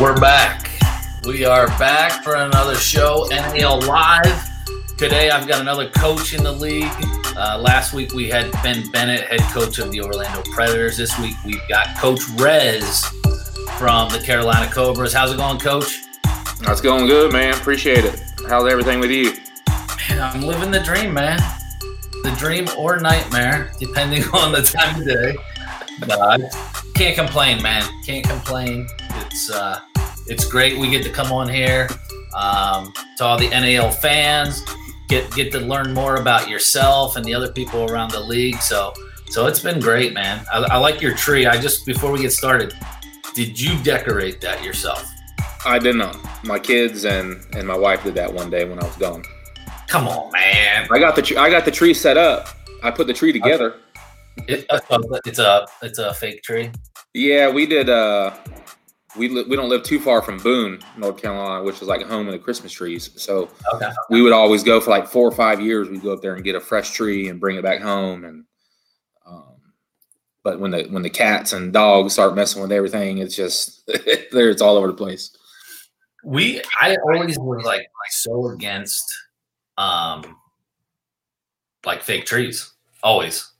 We're back. We are back for another show, NAL Live. Today, I've got another coach in the league. Uh, last week, we had Ben Bennett, head coach of the Orlando Predators. This week, we've got Coach Rez from the Carolina Cobras. How's it going, Coach? It's going good, man. Appreciate it. How's everything with you? Man, I'm living the dream, man. The dream or nightmare, depending on the time of day. But can't complain, man. Can't complain. It's uh, it's great. We get to come on here um, to all the NAL fans. Get get to learn more about yourself and the other people around the league. So so it's been great, man. I, I like your tree. I just before we get started, did you decorate that yourself? I did not. My kids and and my wife did that one day when I was gone. Come on, man. I got the tr- I got the tree set up. I put the tree together. It, it's a it's a fake tree. Yeah, we did. Uh, we li- we don't live too far from Boone, North Carolina, which is like home of the Christmas trees. So Okay. we would always go for like four or five years. We'd go up there and get a fresh tree and bring it back home. And um, but when the when the cats and dogs start messing with everything, it's just there. It's all over the place. we i always was like so against um like fake trees always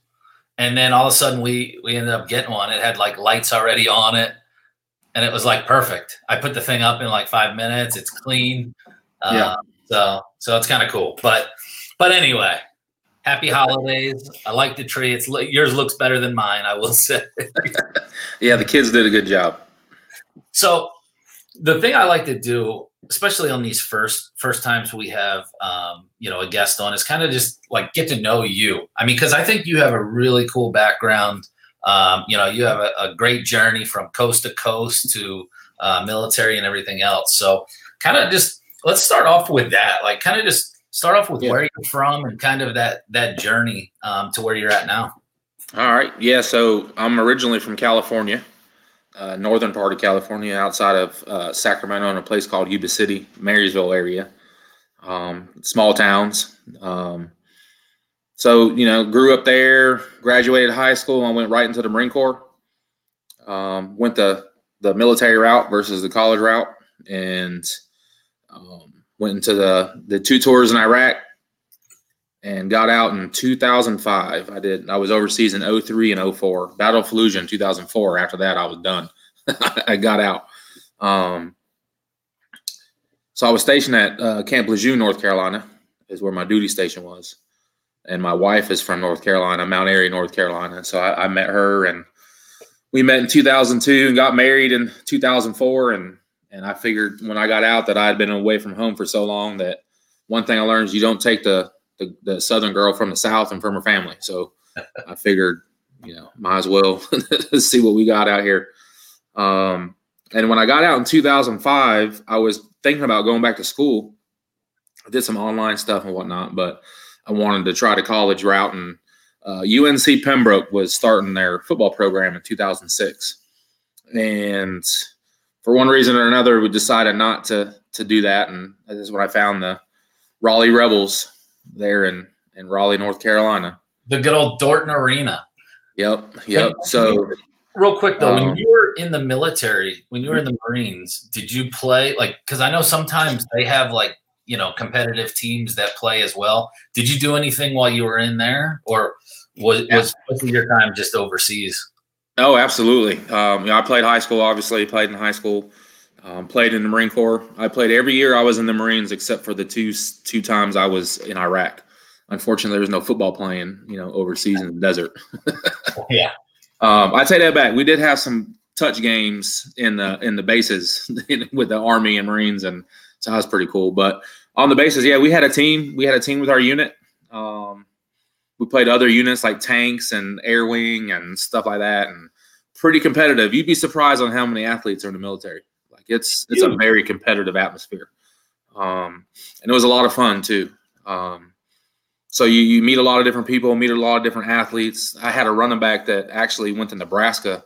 and then all of a sudden we we ended up getting one it had like lights already on it and it was like perfect i put the thing up in like five minutes it's clean Yeah. um, so so it's kind of cool but but anyway happy holidays i like the tree it's yours looks better than mine i will say Yeah, the kids did a good job. So the thing I like to do, especially on these first first times we have um, you know a guest on, is kind of just like get to know you. I mean, because I think you have a really cool background. Um, you know, you have a, a great journey from coast to coast to uh, military and everything else. So kind of just let's start off with that. Like, kind of just start off with Yeah. where you're from and kind of that that journey um, to where you're at now. All right. Yeah. So I'm originally from California, uh, northern part of California, outside of uh, Sacramento, in a place called Yuba City, Marysville area. Um, small towns. Um, so you know, grew up there, graduated high school, and went right into the Marine Corps. Um, went the the military route versus the college route, and um, went into the the two tours in Iraq and got out in 2005. I did. I was overseas in 03 and 04. Battle of Fallujah in 2004. After that, I was done. I got out. Um, so I was stationed at uh, Camp Lejeune, North Carolina, is where my duty station was. And my wife is from North Carolina, Mount Airy, North Carolina. So I, I met her, and we met in 2002 and got married in 2004. And and I figured when I got out that I had been away from home for so long that one thing I learned is you don't take the the, the southern girl from the south and from her family. So I figured, you know, might as well see what we got out here. Um, and when I got out in 2005, I was thinking about going back to school. I did some online stuff and whatnot, but I wanted to try the college route. And uh, UNC Pembroke was starting their football program in 2006, and for one reason or another, we decided not to to do that. And this is when I found the Raleigh Rebels there in in Raleigh, North Carolina. The good old Dorton Arena. Yep, yep. So Real quick though, when Um, you were in the military, when you were in the Marines, did you play like? Because I know sometimes they have like you know competitive teams that play as well. Did you do anything while you were in there, or was was most of your time just overseas? Oh, absolutely. Um, you know, I played high school. Obviously, played in high school. Um, played in the Marine Corps. I played every year I was in the Marines, except for the two two times I was in Iraq. Unfortunately, there was no football playing, you know, overseas in the desert. Yeah. Um, I take that back. We did have some touch games in the in the bases with the Army and Marines, and so that was pretty cool. But on the bases, yeah, we had a team. We had a team with our unit. Um, we played other units like tanks and air wing and stuff like that, and pretty competitive. You'd be surprised on how many athletes are in the military. Like it's it's a very competitive atmosphere, um, and it was a lot of fun too. Um, so you, you meet a lot of different people, meet a lot of different athletes. I had a running back that actually went to Nebraska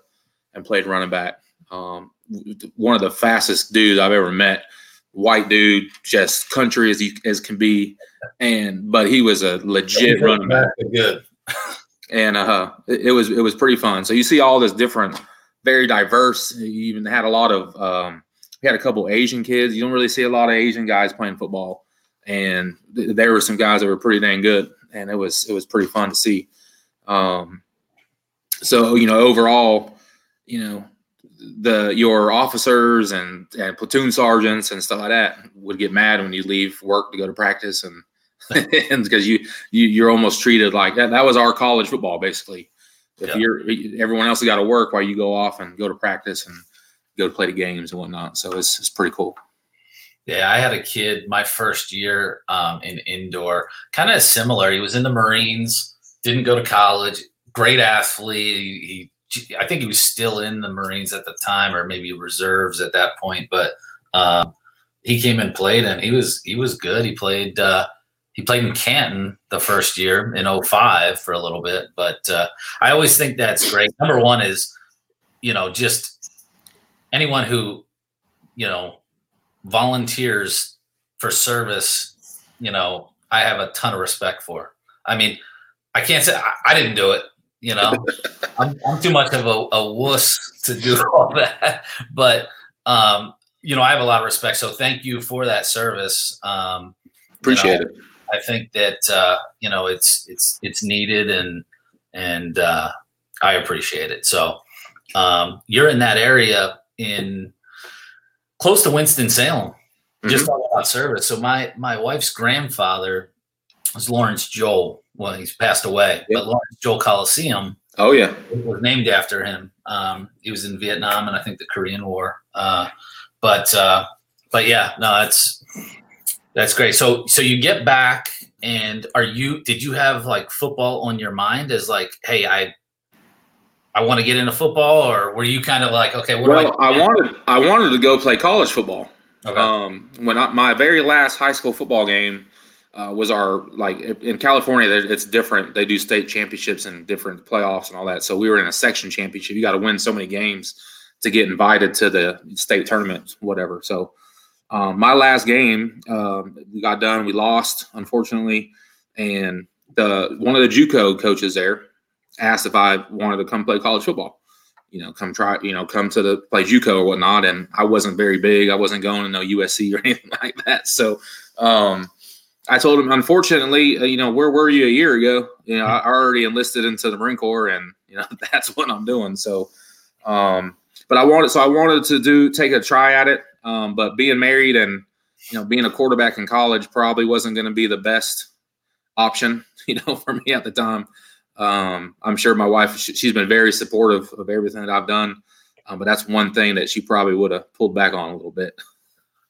and played running back. Um, one of the fastest dudes I've ever met. White dude, just country as he as can be, and but he was a legit running back Good. and uh, it, it was it was pretty fun. So you see all this different very diverse. You even had a lot of um, we had a couple Asian kids. You don't really see a lot of Asian guys playing football, and th- there were some guys that were pretty dang good, and it was it was pretty fun to see. Um, so you know, overall, you know, the your officers and, and platoon sergeants and stuff like that would get mad when you leave work to go to practice and because you you you're almost treated like that. That was our college football basically. If Yeah. you're everyone else has got to work while you go off and go to practice and go to play the games and whatnot. So it's it's pretty cool. Yeah, I had a kid my first year um, in indoor, kind of similar. He was in the Marines, didn't go to college, great athlete. He, he, I think he was still in the Marines at the time, or maybe reserves at that point. But um, he came and played, and he was he was good. He played uh, he played in Canton the first year in 05 for a little bit. But uh, I always think that's great. Number one is, you know, just anyone who, you know, volunteers for service, you know, I have a ton of respect for. I mean, I can't say I, I didn't do it. You know, I'm, I'm too much of a, a wuss to do all that. But um, you know, I have a lot of respect. So thank you for that service. Um, Appreciate it. I think that uh, you know it's it's it's needed and and uh, I appreciate it. So um, you're in that area in close to Winston Salem. Just talking about service. So my my wife's grandfather was Lawrence Joel. Well, he's passed away, but Lawrence Joel Coliseum Oh yeah. was named after him. Um, he was in Vietnam and I think the Korean War. Uh, but uh, but yeah, no, that's that's great. So so you get back and are you did you have like football on your mind as like, hey, I I want to get into football, or were you kind of like, okay, what Well, do I wanted I wanted to go play college football. Okay. Um, when I, my very last high school football game uh, was our like in California, it's different. They do state championships and different playoffs and all that. So we were in a section championship. You got to win so many games to get invited to the state tournament, whatever. So um, my last game, um, we got done. We lost, unfortunately, and the one of the JUCO coaches there asked if I wanted to come play college football you know, come try, you know, come to the play JUCO or whatnot. And I wasn't very big. I wasn't going to no USC or anything like that. So um, I told him, unfortunately, uh, you know, where were you a year ago? You know, I already enlisted into the Marine Corps, and you know, that's what I'm doing. So, um, but I wanted, so I wanted to do take a try at it. Um, but being married and you know, being a quarterback in college probably wasn't going to be the best option, you know, for me at the time. Um, I'm sure my wife, she- she's been very supportive of everything that I've done. Um, but that's one thing that she probably would have pulled back on a little bit.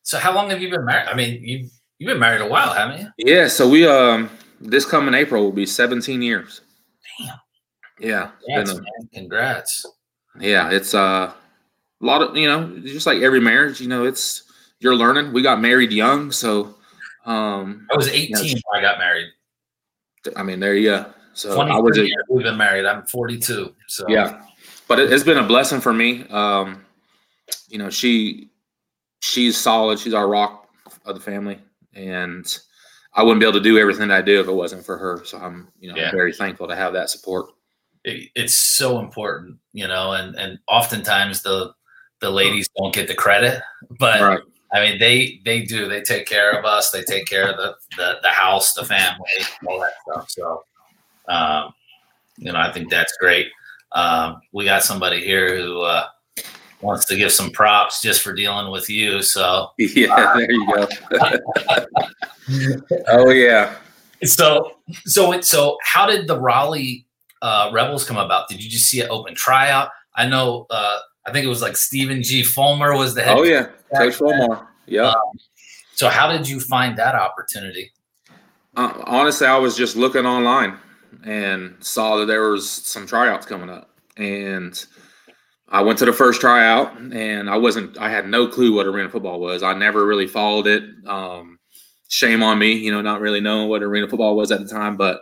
so how long have you been married? I mean, you you've been married a while, haven't you? Yeah. So we, um, this coming April will be 17 years. Damn. Yeah. Congrats, a- man. Congrats. yeah. It's uh, a lot of, you know, just like every marriage, you know, it's, you're learning. We got married young. So, um, I was 18 Yes. when I got married. I mean, there you go. So 23 I was, a, years we've been married. I'm 42. So yeah but it, it's been a blessing for me um you know she she's solid she's our rock of the family and i wouldn't be able to do everything i do if it wasn't for her so i'm you know Yeah. I'm very thankful to have that support it, it's so important, you know, and and oftentimes the the ladies don't get the credit, but right I mean they they do. They take care of us. They take care of the the, the house, the family, all that stuff. So, um, you know, I think that's great. Um, we got somebody here who uh, wants to give some props just for dealing with you. So, yeah there you go oh yeah so so it, so how did the Raleigh uh, Rebels come about? Did you just see an open tryout? I know. Uh, I think it was like Stephen G. Fulmer was the head. oh yeah coach Fulmar. yeah So how did you find that opportunity? uh, honestly i was just looking online and saw that there was some tryouts coming up and i went to the first tryout and i wasn't i had no clue what arena football was i never really followed it um, shame on me you know not really knowing what arena football was at the time but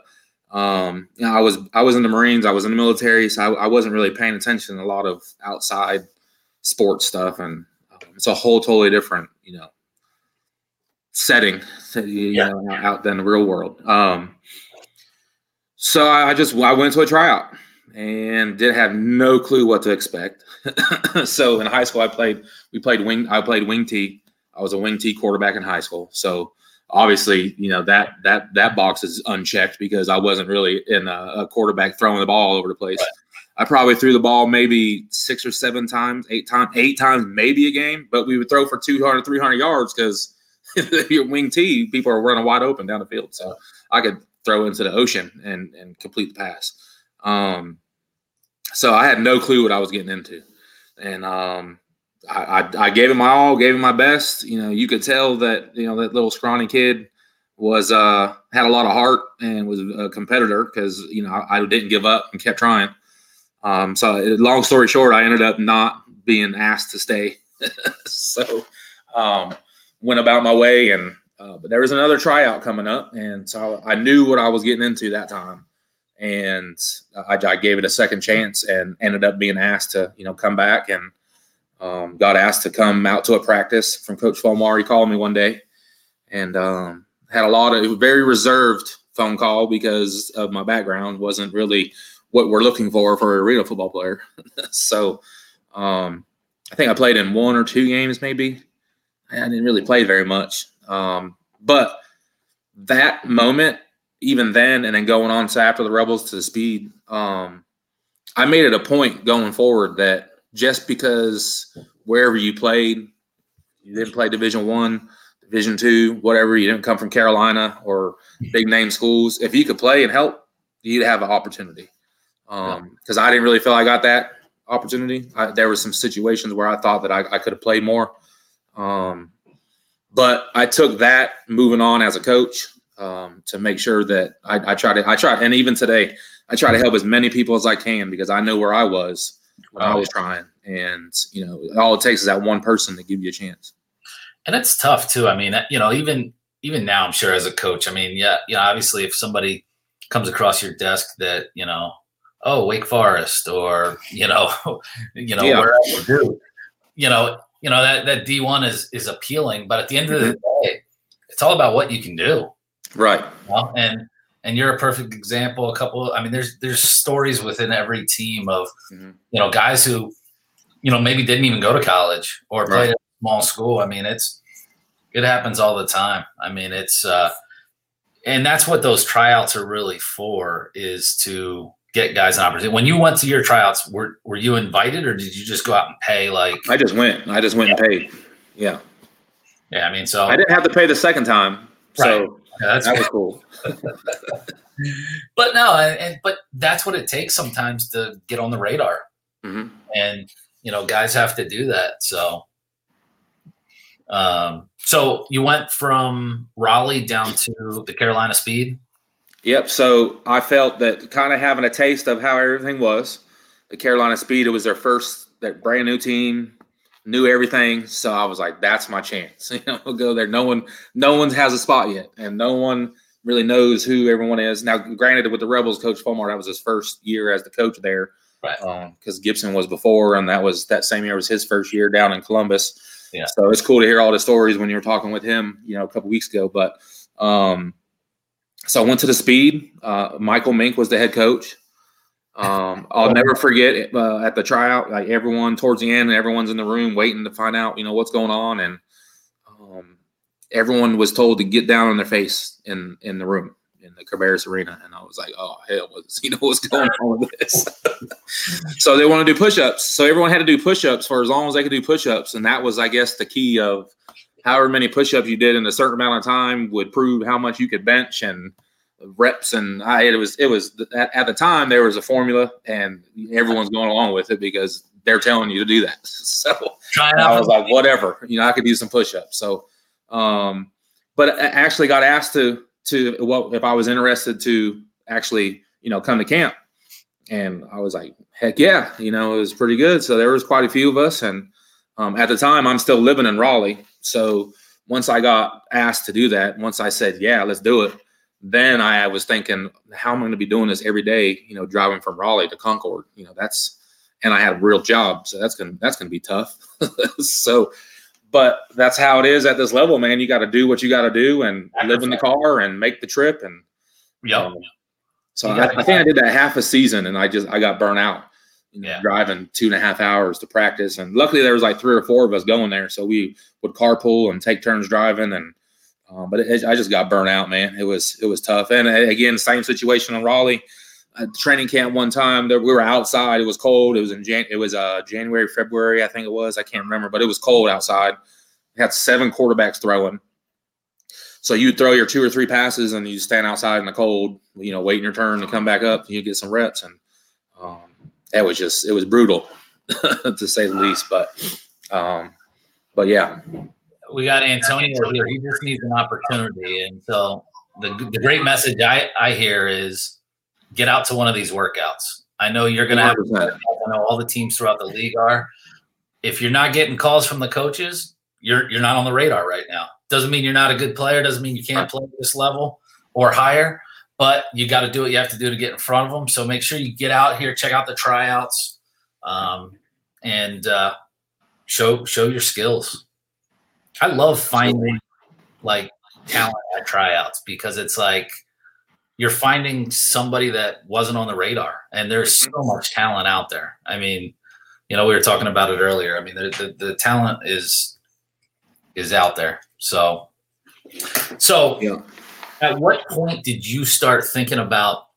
um, you know, i was i was in the marines i was in the military so I, I wasn't really paying attention to a lot of outside sports stuff and um, it's a whole totally different you know setting you Yeah. know, out than the real world. Um, so I I just I went to a tryout and did have no clue what to expect. so in high school, I played. We played wing. I played wing T. I was a wing T quarterback in high school. So obviously, you know that that that box is unchecked because I wasn't really in a, a quarterback throwing the ball all over the place. Right. I probably threw the ball maybe six or seven times, eight times, eight times maybe a game, but we would throw for 200, 300 yards because your wing T, people are running wide open down the field. So I could throw into the ocean and and complete the pass. Um, so I had no clue what I was getting into, and um, I, I, I gave it my all, gave it my best. You know, you could tell that you know that little scrawny kid was uh, had a lot of heart and was a competitor because you know I, I, didn't give up and kept trying. Um, so long story short, I ended up not being asked to stay. so um, went about my way, and uh, but there was another tryout coming up, and so I knew what I was getting into that time and I, I, gave it a second chance and ended up being asked to you know come back and um, got asked to come out to a practice from Coach Fulmar. He called me one day and um, had a lot of very reserved phone call because of my background wasn't really what we're looking for for a arena football player. so um, I think I played in one or two games maybe. I didn't really play very much, um, but that moment even then, and then going on to after the Rebels to the speed, um, I made it a point going forward that just because wherever you played, you didn't play Division One, Division Two, whatever, you didn't come from Carolina or big name schools. If you could play and help, you'd have an opportunity. Because um, I didn't really feel I got that opportunity. I, there were some situations where I thought that I, I could have played more. Um, but I took that moving on as a coach um, to make sure that I, I, try to I try and even today I try to help as many people as I can because I know where I was when I was trying, and you know all it takes is that one person to give you a chance. And it's tough too. I mean, you know, even even now, I'm sure as a coach, I mean, yeah, you know, obviously, if somebody comes across your desk that you know, oh, Wake Forest, or you know, you know, yeah. wherever, you know, you know that that D one is is appealing, but at the end of the mm-hmm. day, it's all about what you can do. Right. You know? And and you're a perfect example. A couple. I mean, there's there's stories within every team of mm-hmm. you know guys who you know maybe didn't even go to college or played right. at a small school. I mean, it's it happens all the time. I mean, it's uh, and that's what those tryouts are really for is to get guys an opportunity. When you went to your tryouts, were were you invited or did you just go out and pay? Like I just went. I just went yeah. and paid. Yeah. Yeah, I mean, so I didn't have to pay the second time. Right. So yeah, that's that was cool. but no, and, but that's what it takes sometimes to get on the radar, mm-hmm. and you know, guys have to do that. So, um, so you went from Raleigh down to the Carolina Speed. Yep. So I felt that kind of having a taste of how everything was, the Carolina Speed. It was their first, that brand new team knew everything. So I was like, that's my chance. You know, we'll go there. No one, no one has a spot yet, and no one really knows who everyone is. Now, granted, with the Rebels, Coach Fulmar, that was his first year as the coach there, right? Because um, Gibson was before, and that was that same year was his first year down in Columbus. Yeah. So it's cool to hear all the stories when you were talking with him, you know, a couple weeks ago. But um, so I went to the speed. Uh, Michael Mink was the head coach. Um, I'll never forget uh, at the tryout, like everyone towards the end, everyone's in the room waiting to find out, you know, what's going on, and um, everyone was told to get down on their face in in the room in the Cabarrus Arena, and I was like, oh hell, you know what's going on with this? so they want to do push-ups, so everyone had to do push-ups for as long as they could do push-ups, and that was, I guess, the key of however many push-ups you did in a certain amount of time would prove how much you could bench and reps and I it was it was at, at the time there was a formula and everyone's going along with it because they're telling you to do that. So I was like, whatever, you know, I could do some push-ups. So, um, but I actually got asked to to what if I was interested to actually, you know, come to camp, and I was like, heck yeah, you know, it was pretty good. So there was quite a few of us, and um, at the time, I'm still living in Raleigh. So once I got asked to do that, once I said, yeah, let's do it then I was thinking, how am I going to be doing this every day? You know, driving from Raleigh to Concord. You know, that's and I had a real job, so that's gonna that's gonna be tough. so, but that's how it is at this level, man. You got to do what you got to do and live in the car and make the trip. And yeah, um, So I, I, think I did that half a season, and I just I got burnt out. You know, Yeah. driving two and a half hours to practice, and luckily there was like three or four of us going there, so we would carpool and take turns driving. And um, but it, I just got burnt out, man. It was it was tough. And uh, again, same situation in Raleigh. At training camp one time, there, we were outside. It was cold. It was in Jan- it was uh, January, February, I think it was. I can't remember, but it was cold outside. We had seven quarterbacks throwing. So you throw your two or three passes and you stand outside in the cold, you know, waiting your turn to come back up you get some reps. And um, it was just, it was brutal to say the least. But, um, but yeah, we got Antonio here. He just needs an opportunity. And so the, the great message I, I hear is get out to one of these workouts. I know you're going to have, I know all the teams throughout the league are. If you're not getting calls from the coaches, you're you're not on the radar right now. Doesn't mean you're not a good player. Doesn't mean you can't play at this level or higher. But you got to do what you have to do to get in front of them. So make sure you get out here, check out the tryouts, um, and uh, show show your skills. I love finding like talent at tryouts because it's like you're finding somebody that wasn't on the radar, and there's so mm-hmm. much talent out there. I mean, you know, we were talking about it earlier. I mean, the, the, the talent is is out there. So, so Yeah. at what point did you start thinking about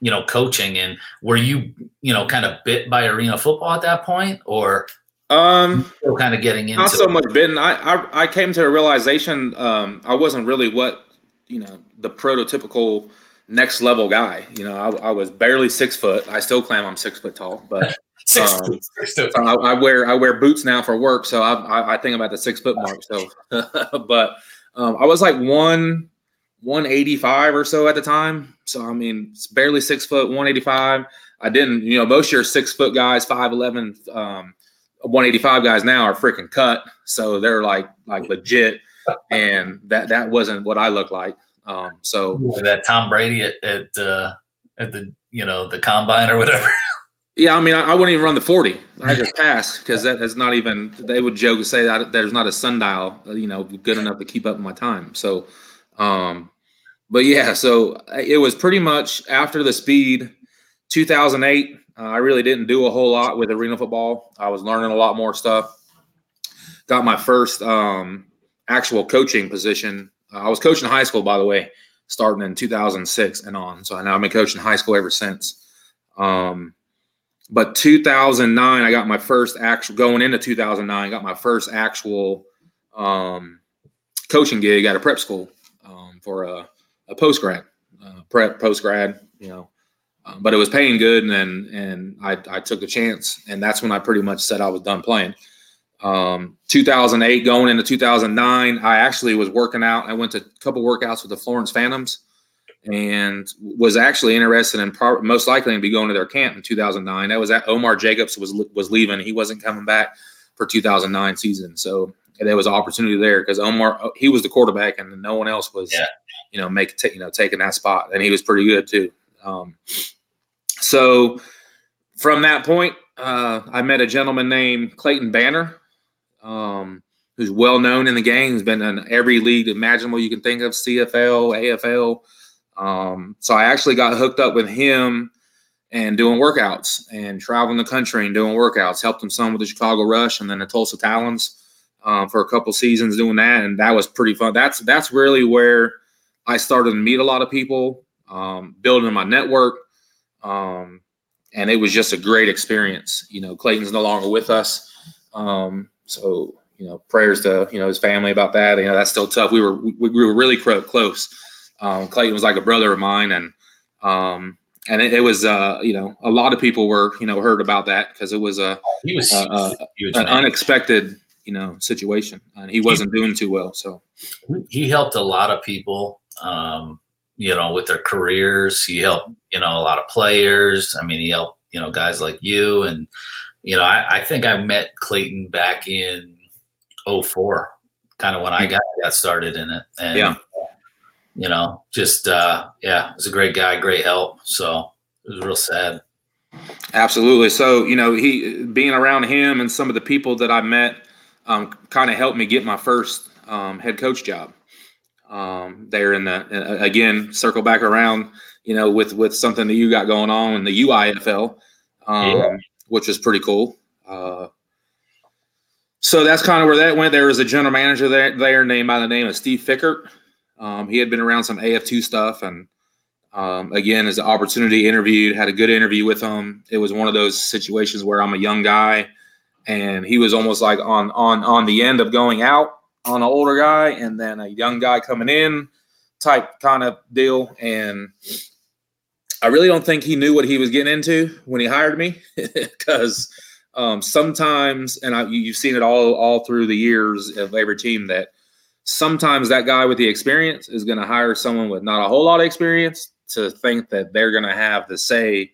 you know coaching, and were you you know kind of bit by arena football at that point, or Um, still kind of getting into not so much bitten. I, I I came to a realization um, I wasn't really what you know the prototypical next level guy. You know, I, I was barely six foot. I still claim I'm six foot tall, but Six- um, six- so I, I wear I wear boots now for work. So I I, I think about the six foot mark. So, but um, I was like one. 185 or so at the time. So I mean, it's barely six foot, 185. I didn't, you know, most of your six foot guys, 5'11, um, 185 guys now are freaking cut. So they're like like legit. And that that wasn't what I looked like. Um, so that Tom Brady at at, uh, at the you know the combine or whatever. yeah, I mean, I, I wouldn't even run the 40. I just pass because that is not even. They would joke and say that there's not a sundial, you know, good enough to keep up my time. So, um, but yeah, so it was pretty much after the speed, 2008. Uh, I really didn't do a whole lot with arena football. I was learning a lot more stuff. Got my first um, actual coaching position. Uh, I was coaching high school, by the way, starting in 2006 and on. So now I've been coaching high school ever since. Um, but 2009, I got my first actual going into 2009. Got my first actual um, coaching gig at a prep school um, for a, a post grad, uh, prep post grad. You know, um, but it was paying good, and and I, I took a chance, and that's when I pretty much said I was done playing. Um, 2008 going into 2009, I actually was working out. I went to a couple workouts with the Florence Phantoms and was actually interested in pro- most likely to be going to their camp in 2009. That was at Omar Jacobs was was leaving. He wasn't coming back for 2009 season. So there was an opportunity there because Omar he was the quarterback and no one else was Yeah. you know make ta- you know taking that spot and he was pretty good too. Um, so from that point, uh, I met a gentleman named Clayton Banner, um, who's well known in the game. He's been in every league imaginable you can think of, CFL, AFL. Um, so I actually got hooked up with him and doing workouts and traveling the country and doing workouts. Helped him some with the Chicago Rush and then the Tulsa Talons um, for a couple seasons doing that, and that was pretty fun. That's that's really where I started to meet a lot of people, um, building my network, um, and it was just a great experience. You know, Clayton's no longer with us, um, so you know, prayers to you know his family about that. You know, that's still tough. We were we, we were really close. Um, Clayton was like a brother of mine, and um, and it, it was uh, you know a lot of people were you know heard about that because it was a He was Uh, uh, huge, an man. unexpected you know situation, and he wasn't doing too well. So he helped a lot of people um, you know with their careers. He helped you know a lot of players. I mean he helped you know guys like you. And you know i, I think i met clayton back in 04 kind of when i got got started in it. And Yeah. you know just uh yeah it was a great guy great help. So it was real sad. Absolutely. So, you know, he being around him and some of the people that I met um, kind of helped me get my first um, head coach job. Um, there in the again, circle back around, you know, with with something that you got going on in the UIFL, um, yeah. which is pretty cool. Uh, so that's kind of where that went. There was a general manager there, there named by the name of Steve Fickert. Um, he had been around some AF2 stuff, and um, again, as an opportunity, interviewed, had a good interview with him. It was one of those situations where I'm a young guy, and he was almost like on on on the end of going out on an older guy, and then a young guy coming in, type kind of deal. And I really don't think he knew what he was getting into when he hired me, because um, sometimes, and I, you've seen it all all through the years of every team that sometimes that guy with the experience is going to hire someone with not a whole lot of experience to think that they're going to have the say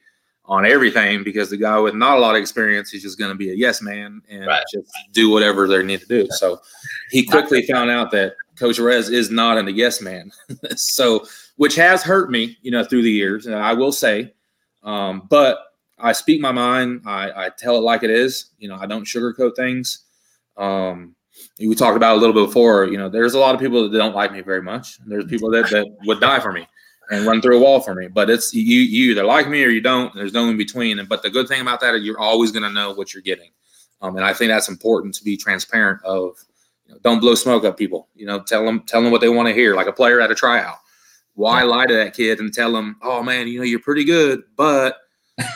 on everything because the guy with not a lot of experience is just going to be a yes man and right. just do whatever they need to do. So he quickly found out that Coach Rez is not a yes man. so which has hurt me, you know, through the years. I will say, um, but I speak my mind. I, I, tell it like it is. You know, I don't sugarcoat things. Um, we talked about a little bit before. You know, there's a lot of people that don't like me very much. And there's people that, that would die for me and run through a wall for me. But it's you you either like me or you don't. There's no in between. And but the good thing about that is you're always going to know what you're getting. Um, and I think that's important to be transparent. Of you know, don't blow smoke up people. You know, tell them tell them what they want to hear. Like a player at a tryout. Why lie to that kid and tell them, oh man, you know you're pretty good, but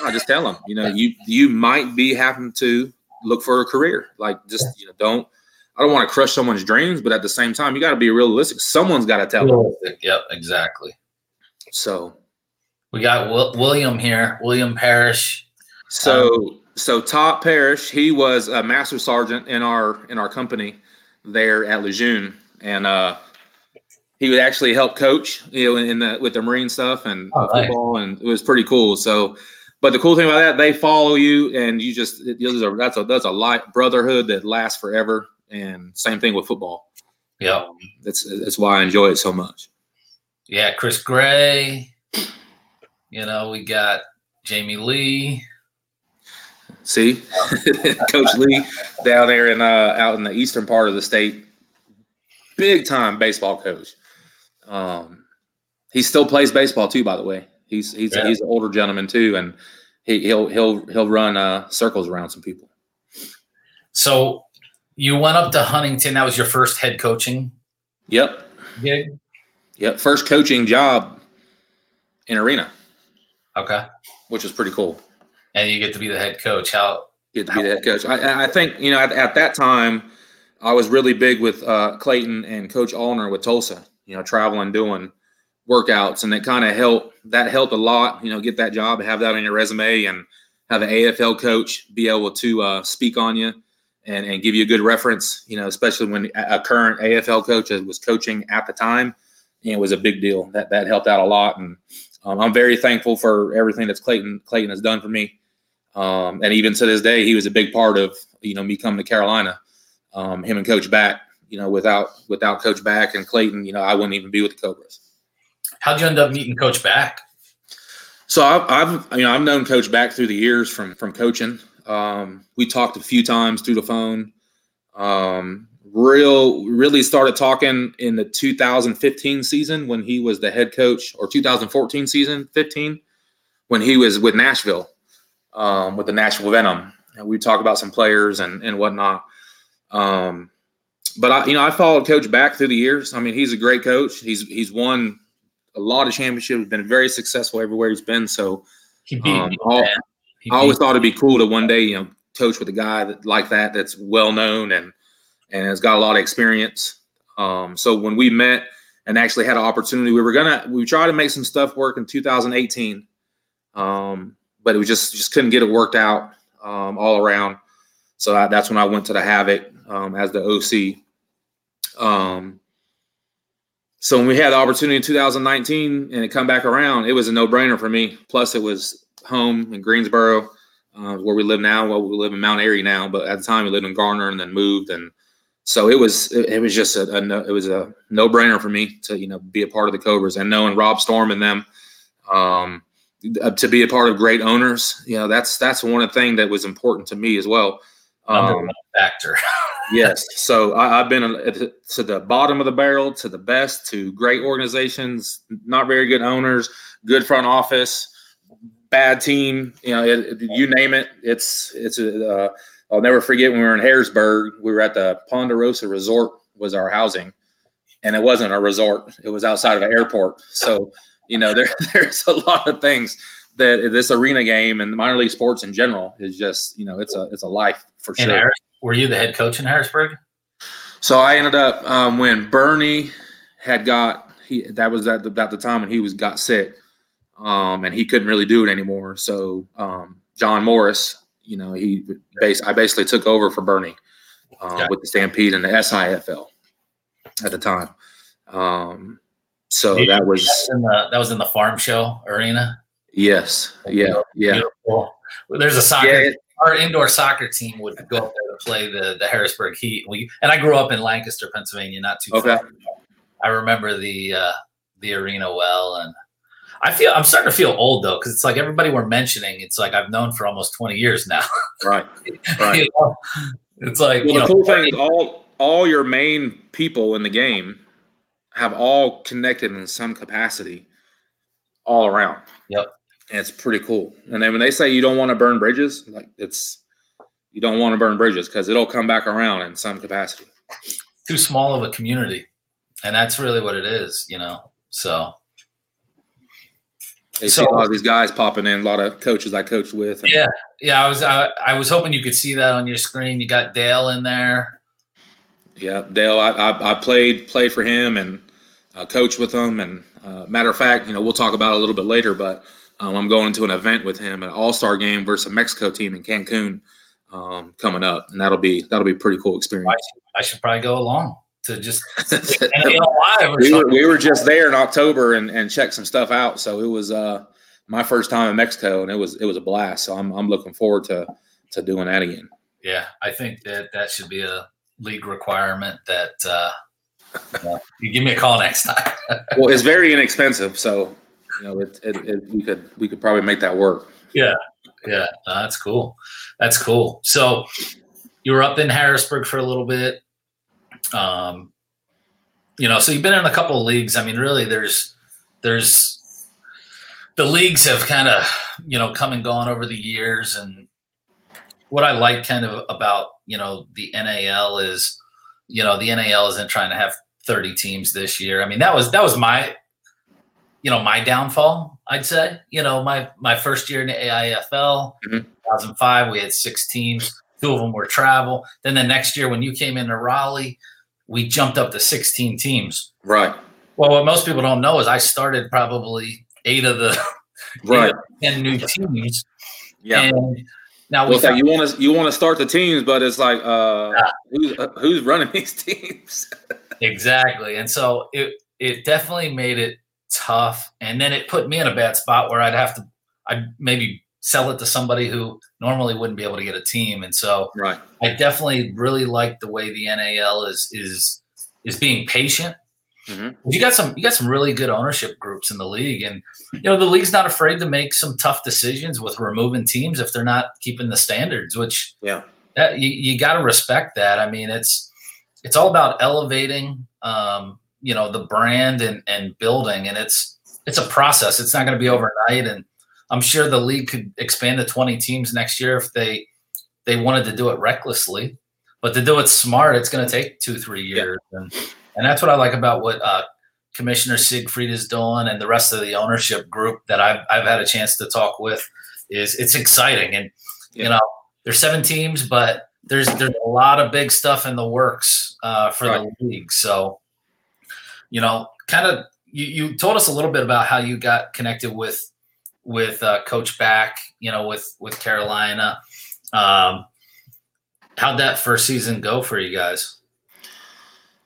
I just tell them, you know, you you might be having to look for a career. Like just you know, don't. I don't want to crush someone's dreams, but at the same time, you got to be realistic. Someone's got to tell them. Yep, exactly. So we got William here, William Parrish. So um, so Todd Parrish, he was a master sergeant in our in our company there at Lejeune, and uh, he would actually help coach, you know, in the with the Marine stuff and oh, football, nice. and it was pretty cool. So, but the cool thing about that, they follow you, and you just it, a, that's a that's a light brotherhood that lasts forever. And same thing with football. Yeah, um, that's that's why I enjoy it so much yeah, Chris Gray. You know, we got Jamie Lee. See, Coach Lee down there in uh, out in the eastern part of the state, big time baseball coach. Um, he still plays baseball too, by the way. He's he's yeah. he's an older gentleman too, and he, he'll he'll he'll run uh, circles around some people. So you went up to Huntington. That was your first head coaching. Yep. Gig. Yep, first coaching job in arena. Okay, which is pretty cool. And you get to be the head coach. How get to be the head coach? I, I think you know at, at, that time I was really big with uh, Clayton and Coach Allner with Tulsa. You know, traveling doing workouts, and that kind of helped. That helped a lot. You know, get that job, have that on your resume, and have an AFL coach be able to uh, speak on you and, and give you a good reference. You know, especially when a current AFL coach was coaching at the time it was a big deal. That that helped out a lot, and um, I'm very thankful for everything that's Clayton Clayton has done for me. Um, and even to this day, he was a big part of you know me coming to Carolina. Um, him and Coach Back, you know, without without Coach Back and Clayton, you know, I wouldn't even be with the Cobras. How'd you end up meeting Coach Back? So I've, I've you know I've known Coach Back through the years from from coaching. Um, we talked a few times through the phone. Real really started talking in the 2015 season when he was the head coach or 2014 season 15 when he was with nashville um, with the nashville venom and we talk about some players and, and whatnot um, but I, you know, I followed Coach back through the years. I mean, he's a great coach. He's he's won a lot of championships. Been very successful everywhere he's been. So, he beat um, all, he I always thought it'd be cool to one day, you know, coach with a guy that, like that that's well known and and has got a lot of experience. Um, so when we met and actually had an opportunity, we were gonna we tried to make some stuff work in 2018, um, but we just just couldn't get it worked out um, all around. So I, that's when I went to the Havoc um, as the OC. Um, so when we had the opportunity in 2019 and it come back around, it was a no brainer for me. Plus, it was home in Greensboro, uh, where we live now. Well, we live in Mount Airy now, but at the time we lived in Garner and then moved and so it was it, was just a, a, it was a no brainer for me to you know be a part of the Cobras and knowing Rob Storm and them um, uh, to be a part of great owners. You know that's that's one things that was important to me as well. Um, factor. yes. So I, have been to the bottom of the barrel, to the best, to great organizations, not very good owners, good front office, bad team. You know, it, you name it. It's it's a. Uh, I'll never forget when we were in Harrisburg. We were at the Ponderosa Resort was our housing, and it wasn't a resort. It was outside of an airport. So you know, there there's a lot of things that this arena game and minor league sports in general is just you know it's a it's a life for sure. Harris, were you the head coach in Harrisburg? So I ended up um, when Bernie had got he that was at the, about the time when he was got sick, um, and he couldn't really do it anymore. So um, John Morris, you know, he base I basically took over for Bernie uh, with the Stampede and the SIFL at the time. Um, so that was the, that was in the farm show arena. Yes. Yeah. Yeah. Beautiful. There's a soccer. Yeah, it, our indoor soccer team would go up there to play the the Harrisburg Heat. We and I grew up in Lancaster, Pennsylvania, not too okay. far. I remember the uh, the arena well, and I feel I'm starting to feel old though because it's like everybody we're mentioning. It's like I've known for almost 20 years now. Right. Right. you know, it's like well, the know, cool thing is all all your main people in the game have all connected in some capacity all around. Yep and it's pretty cool. And then when they say you don't want to burn bridges, like it's you don't want to burn bridges because it'll come back around in some capacity. Too small of a community, and that's really what it is, you know. So. They so, see a lot of these guys popping in, a lot of coaches I coached with. And, yeah, yeah. I was I, I was hoping you could see that on your screen. You got Dale in there. Yeah, Dale. I, I, I played played for him and uh, coached with him. And uh, matter of fact, you know, we'll talk about it a little bit later, but um, I'm going to an event with him, an All Star game versus a Mexico team in Cancun um, coming up, and that'll be that'll be a pretty cool experience. I should, I should probably go along to just we were, we were just there in October and, and checked some stuff out. So it was uh, my first time in Mexico, and it was it was a blast. So I'm I'm looking forward to to doing that again. Yeah, I think that that should be a league requirement that uh, you give me a call next time. well, it's very inexpensive, so you know, it, it, it, we could we could probably make that work. Yeah, yeah, uh, that's cool. That's cool. So you were up in Harrisburg for a little bit. Um, you know, so you've been in a couple of leagues. I mean, really, there's there's the leagues have kind of you know come and gone over the years, and what I like kind of about you know the NAL is you know the NAL isn't trying to have 30 teams this year. I mean, that was that was my you know my downfall i'd say you know my my first year in the aifl mm-hmm. 2005 we had six teams two of them were travel then the next year when you came into raleigh we jumped up to 16 teams. Right. Well what most people don't know is i started probably eight of the right. 10 new teams. Yeah. And now we well, you want to you want to start the teams but it's like uh yeah. who's, uh, who's running these teams? Exactly. And so it it definitely made it tough. And then it put me in a bad spot where I'd have to, I'd maybe sell it to somebody who normally wouldn't be able to get a team. And so right. I definitely really like the way the NAL is, is, is being patient. Mm-hmm. You got some, you got some really good ownership groups in the league, and you know the league's not afraid to make some tough decisions with removing teams if they're not keeping the standards. Which, yeah, that, you, you got to respect that. I mean, it's it's all about elevating um, you know the brand and and building and it's it's a process it's not going to be overnight and i'm sure the league could expand to 20 teams next year if they they wanted to do it recklessly but to do it smart it's going to take two three years yeah. and and that's what i like about what uh, commissioner siegfried is doing and the rest of the ownership group that i've, I've had a chance to talk with is it's exciting and yeah. you know there's seven teams but there's there's a lot of big stuff in the works uh, for right. the league so you know, kind of you, you told us a little bit about how you got connected with with uh, Coach Back, you know, with with Carolina. Um, how'd that first season go for you guys?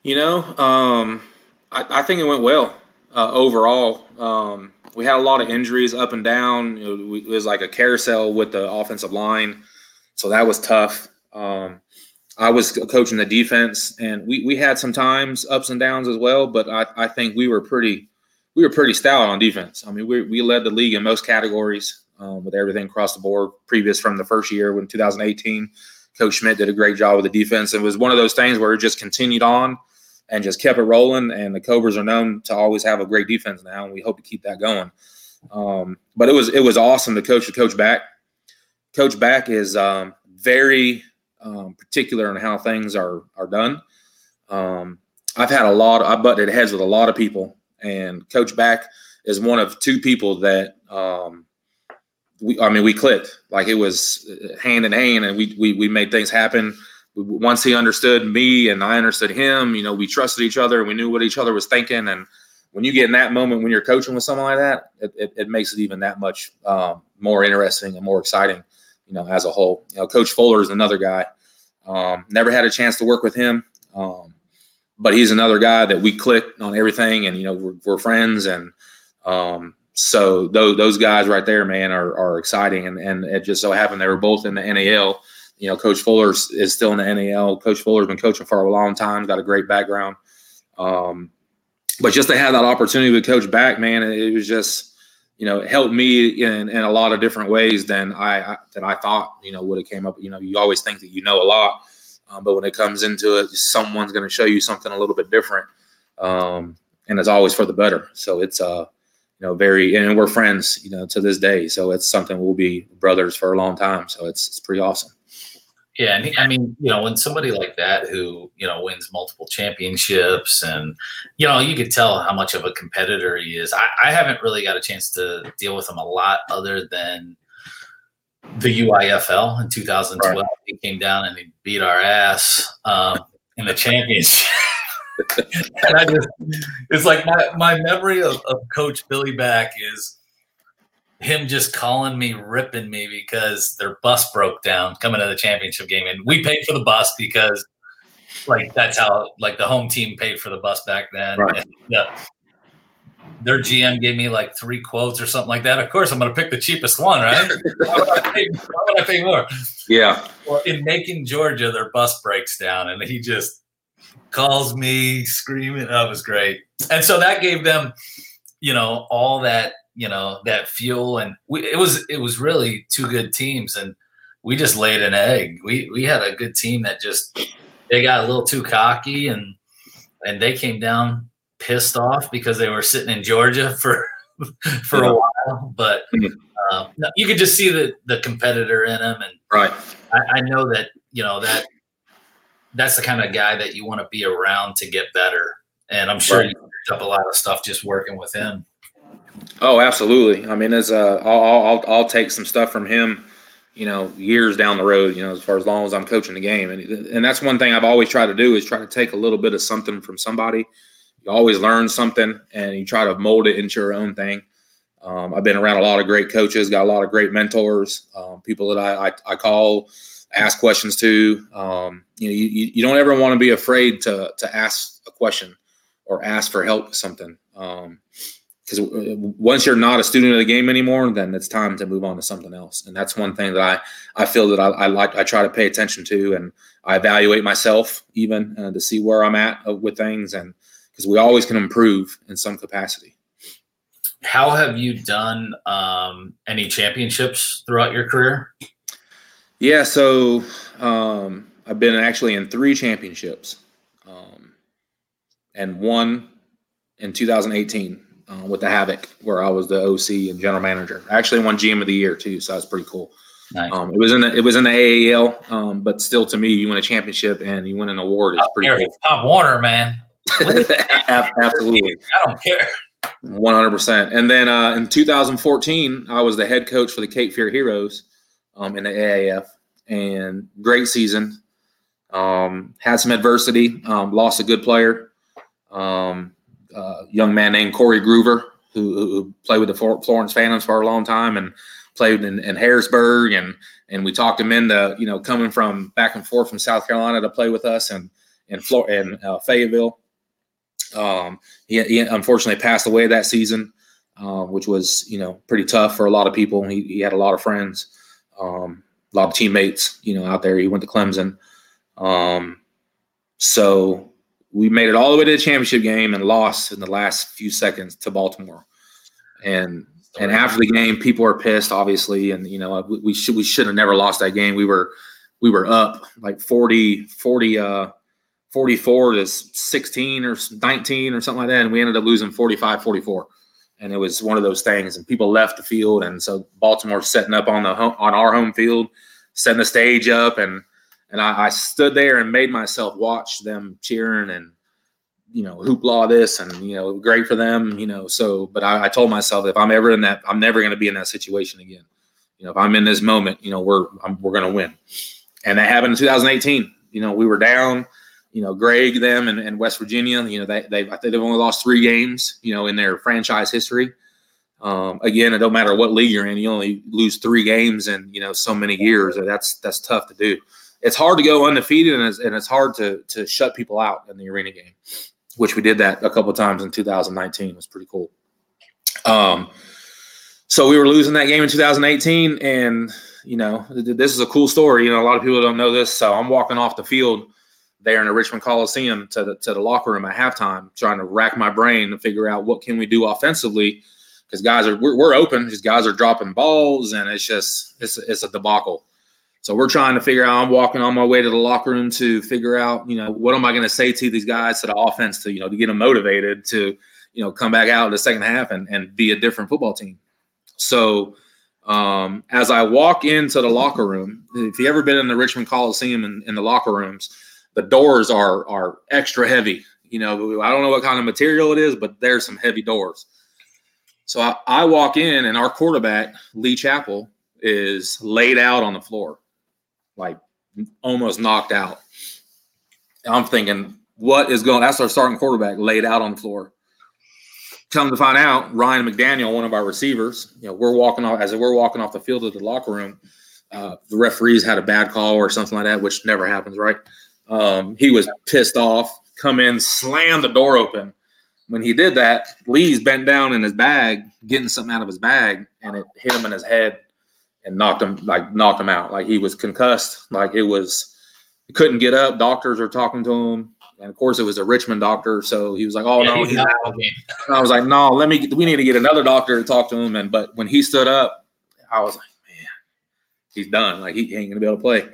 You know, um, I, I, think it went well uh, overall. Um, we had a lot of injuries up and down. It was like a carousel with the offensive line, so that was tough. Um, I was coaching the defense, and we, we had some times ups and downs as well. But I, I think we were pretty we were pretty stout on defense. I mean, we, we led the league in most categories um, with everything across the board. Previous from the first year when 2018 Coach Schmidt did a great job with the defense. It was one of those things where it just continued on and just kept it rolling. And the Cobras are known to always have a great defense now, and we hope to keep that going. Um, but it was it was awesome to coach the coach back. Coach back is um, very um, particular on how things are are done. Um, I've had a lot. I butted heads with a lot of people, and Coach Back is one of two people that um, we. I mean, we clicked like it was hand in hand, and we we we made things happen. Once he understood me and I understood him, you know, we trusted each other. And we knew what each other was thinking, and when you get in that moment when you're coaching with someone like that, it, it, it makes it even that much um, more interesting and more exciting, you know, as a whole. You know, Coach Fuller is another guy. Um, never had a chance to work with him, um, but he's another guy that we clicked on everything, and you know, we're, we're friends, and um, so those those guys right there, man, are, are exciting, and and it just so happened they were both in the NAL. You know, Coach Fuller is still in the NAL. Coach Fuller's been coaching for a long time, got a great background. Um, but just to have that opportunity with Coach Back, man, it was just you know helped me in, in a lot of different ways than I, I than I thought you know would have came up. You know, you always think that you know a lot, um, but when it comes into it, someone's going to show you something a little bit different, um, and it's always for the better. So it's uh you know very and we're friends you know to this day. So it's something we'll be brothers for a long time. So it's it's pretty awesome. Yeah, and he, I mean, you know, when somebody like that who you know wins multiple championships, and you know, you could tell how much of a competitor he is. I, I haven't really got a chance to deal with him a lot, other than the UIFL in 2012. Right. He came down and he beat our ass um, in the championship. and I just, it's like my, my memory of, of Coach Billy Back is him just calling me, ripping me because their bus broke down coming to the championship game, and we paid for the bus because, like, that's how like the home team paid for the bus back then. Right. And, yeah, their GM gave me like three quotes or something like that. Of course, I'm going to pick the cheapest one, right? why, would I pay, why would I pay more? Yeah. Well, in Macon, Georgia, their bus breaks down, and he just calls me screaming. That was great, and so that gave them, you know, all that you know that fuel and we, it was it was really two good teams and we just laid an egg we we had a good team that just they got a little too cocky and and they came down pissed off because they were sitting in georgia for for yeah. a while but uh, you could just see the the competitor in him, and right I, I know that you know that that's the kind of guy that you want to be around to get better and i'm sure right. you picked up a lot of stuff just working with him Oh, absolutely. I mean, as uh, I'll, I'll I'll take some stuff from him, you know, years down the road. You know, as far as long as I'm coaching the game, and and that's one thing I've always tried to do is try to take a little bit of something from somebody. You always learn something, and you try to mold it into your own thing. Um, I've been around a lot of great coaches, got a lot of great mentors, um, people that I, I, I call, ask questions to. Um, you know, you, you don't ever want to be afraid to to ask a question or ask for help with something. Um, because uh, once you're not a student of the game anymore, then it's time to move on to something else. And that's one thing that I, I feel that I, I like, I try to pay attention to and I evaluate myself even uh, to see where I'm at uh, with things. And because we always can improve in some capacity. How have you done um, any championships throughout your career? Yeah. So um, I've been actually in three championships um, and one in 2018 uh, with the Havoc, where I was the OC and general manager. I actually won GM of the year too, so that's pretty cool. Nice. Um, it was in the it was in the AAL, um, but still, to me, you win a championship and you win an award is pretty cool. Pop Warner, man. Absolutely, I don't care. One hundred percent. And then uh, in 2014, I was the head coach for the Cape Fear Heroes um, in the AAF, and great season. Um, had some adversity, um, lost a good player. Um, uh, young man named Corey Groover, who, who, played with the Florence Phantoms for a long time and played in, in, Harrisburg. And and we talked him into you know coming from back and forth from South Carolina to play with us and in Flor- in uh, Fayetteville. Um, he, he, unfortunately passed away that season, uh, which was you know pretty tough for a lot of people. He, he had a lot of friends, um, a lot of teammates, you know, out there. He went to Clemson. Um, so we made it all the way to the championship game and lost in the last few seconds to Baltimore. And and after the game, people were pissed, obviously, and you know we, we should we should have never lost that game. We were we were up like 40, 40, uh, 44 to 16 or 19 or something like that. And we ended up losing 45, 44. And it was one of those things. And people left the field. And so Baltimore setting up on the home, on our home field, setting the stage up. And, and I, I stood there and made myself watch them cheering and, you know, hoopla this and, you know, great for them, you know. So, but I, I told myself if I'm ever in that, I'm never going to be in that situation again. You know, if I'm in this moment, you know, we're, I'm, we're going to win. And that happened in 2018. You know, we were down you know, Greg, them, and, and West Virginia. You know, they they I think they've only lost three games. You know, in their franchise history. Um, again, it don't matter what league you're in, you only lose three games in you know so many years. That's that's tough to do. It's hard to go undefeated, and it's, and it's hard to to shut people out in the arena game, which we did that a couple times in 2019. It was pretty cool. Um, so we were losing that game in 2018, and you know this is a cool story. You know, a lot of people don't know this. So I'm walking off the field there in the Richmond Coliseum to the to the locker room at halftime, trying to rack my brain to figure out what can we do offensively because guys are we're, we're open, these guys are dropping balls, and it's just it's it's a debacle. So we're trying to figure out. I'm walking on my way to the locker room to figure out, you know, what am I going to say to these guys to the offense to you know to get them motivated to you know come back out in the second half and and be a different football team. So. Um, as I walk into the locker room, if you ever been in the Richmond Coliseum in, in the locker rooms, the doors are are extra heavy. You know, I don't know what kind of material it is, but there's some heavy doors. So I, I walk in, and our quarterback Lee Chapel is laid out on the floor, like almost knocked out. I'm thinking, what is going? That's our starting quarterback laid out on the floor. Come to find out, Ryan McDaniel, one of our receivers, you know, we're walking off as we're walking off the field of the locker room. Uh, the referees had a bad call or something like that, which never happens, right? Um, he was pissed off, come in, slam the door open. When he did that, Lee's bent down in his bag, getting something out of his bag, and it hit him in his head and knocked him like knocked him out. Like he was concussed. Like it was he couldn't get up. Doctors are talking to him. And of course, it was a Richmond doctor, so he was like, "Oh yeah, no, he's out." I was like, "No, let me. We need to get another doctor to talk to him." And but when he stood up, I was like, "Man, he's done. Like he ain't gonna be able to play."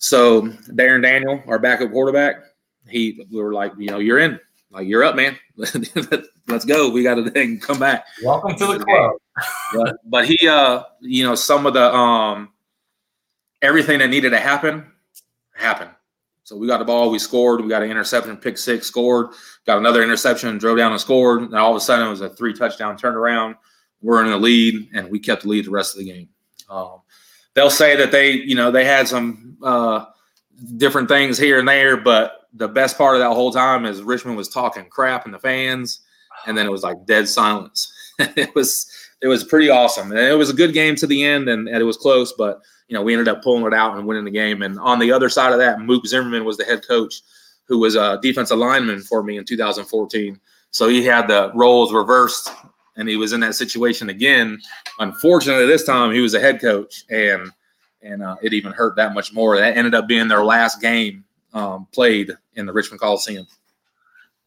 So Darren Daniel, our backup quarterback, he we were like, you know, you're in, like you're up, man. Let's go. We got to then come back. Welcome to the club. but, but he, uh, you know, some of the um, everything that needed to happen happened. So we got the ball, we scored, we got an interception, pick six, scored, got another interception, drove down and scored. And all of a sudden it was a three touchdown turnaround. We're in the lead, and we kept the lead the rest of the game. Um, they'll say that they, you know, they had some uh, different things here and there, but the best part of that whole time is Richmond was talking crap in the fans, and then it was like dead silence. it was it was pretty awesome, and it was a good game to the end, and, and it was close, but you know we ended up pulling it out and winning the game. And on the other side of that, Mook Zimmerman was the head coach, who was a defensive lineman for me in 2014. So he had the roles reversed and he was in that situation again. Unfortunately, this time he was a head coach, and and uh, it even hurt that much more. That ended up being their last game um, played in the Richmond Coliseum.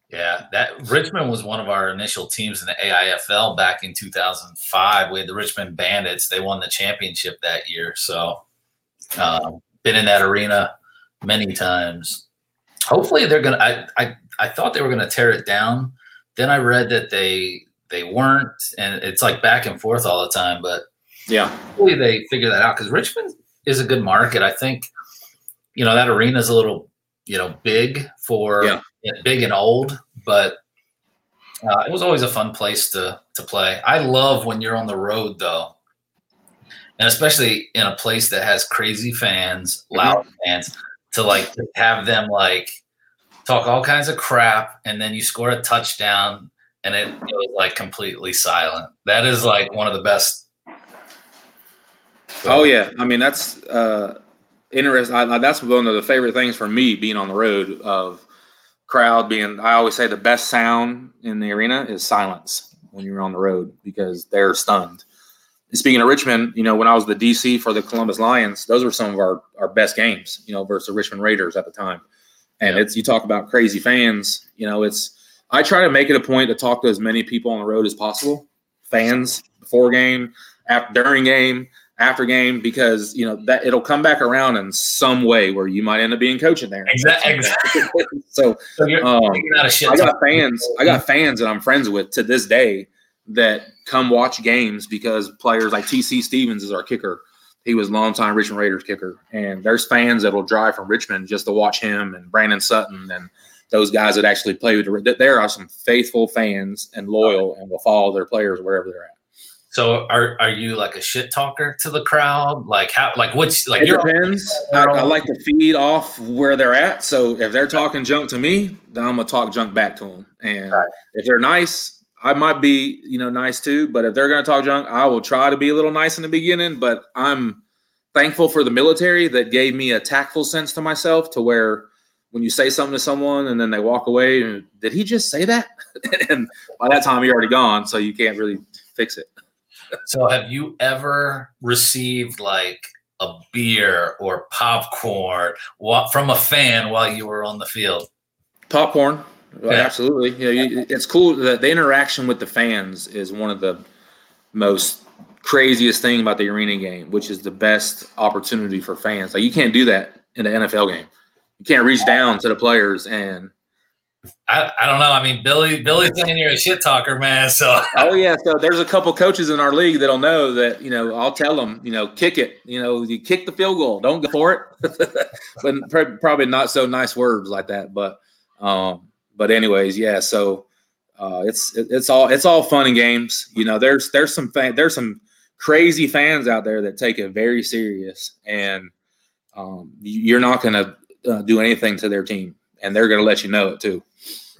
Yeah, that Richmond was one of our initial teams in the AIFL back in 2005. We had the Richmond Bandits. They won the championship that year. So, um, been in that arena many times. Hopefully, they're gonna. I I, I thought they were gonna tear it down. Then I read that they they weren't, and it's like back and forth all the time. But yeah, hopefully they figure that out because Richmond is a good market. I think you know that arena is a little you know big for yeah. big and old, but uh, it was always a fun place to to play. I love when you're on the road though, and especially in a place that has crazy fans, loud mm-hmm. fans, to like to have them like talk all kinds of crap, and then you score a touchdown and it, it was like completely silent. That is like one of the best. Oh yeah, I mean that's uh, interesting. I, that's one of the favorite things for me being on the road of crowd being. I always say the best sound in the arena is silence when you're on the road because they're stunned. And speaking of Richmond, you know when I was the DC for the Columbus Lions, those were some of our our best games. You know versus the Richmond Raiders at the time, and yeah. it's you talk about crazy fans. You know it's I try to make it a point to talk to as many people on the road as possible, fans before game, after during game, after game because you know that it'll come back around in some way where you might end up being coaching there. Exactly. exactly. so, so um, I got fans. I got fans that I'm friends with to this day that come watch games because players like TC Stevens is our kicker. He was longtime Richmond Raiders kicker, and there's fans that will drive from Richmond just to watch him and Brandon Sutton and those guys that actually play with. the, There are some faithful fans and loyal and will follow their players wherever they're at. So are are you like a shit talker to the crowd? Like how like what's like it depends. I, I, like to feed off where they're at. So if they're talking junk to me, then I'm gonna talk junk back to them. And right. if they're nice, I might be you know nice too. But if they're gonna talk junk, I will try to be a little nice in the beginning. But I'm thankful for the military that gave me a tactful sense to myself to where when you say something to someone and then they walk away, did he just say that? and by that time you're already gone, so you can't really fix it so have you ever received like a beer or popcorn from a fan while you were on the field? Popcorn, yeah. absolutely. Yeah, it's cool that the interaction with the fans is one of the most craziest thing about the arena game, which is the best opportunity for fans. Like you can't do that in the NFL game. You can't reach down to the players and I, I don't know. I mean, Billy Billy's saying you're a shit talker, man. So oh yeah, so there's a couple coaches in our league that'll know that you know I'll tell them you know kick it, you know you kick the field goal, don't go for it, but probably not so nice words like that. But um, but anyways, yeah. So uh, it's it's all it's all fun and games. You know, there's there's some fan, there's some crazy fans out there that take it very serious, and um, you're not going to uh, do anything to their team, and they're going to let you know it too.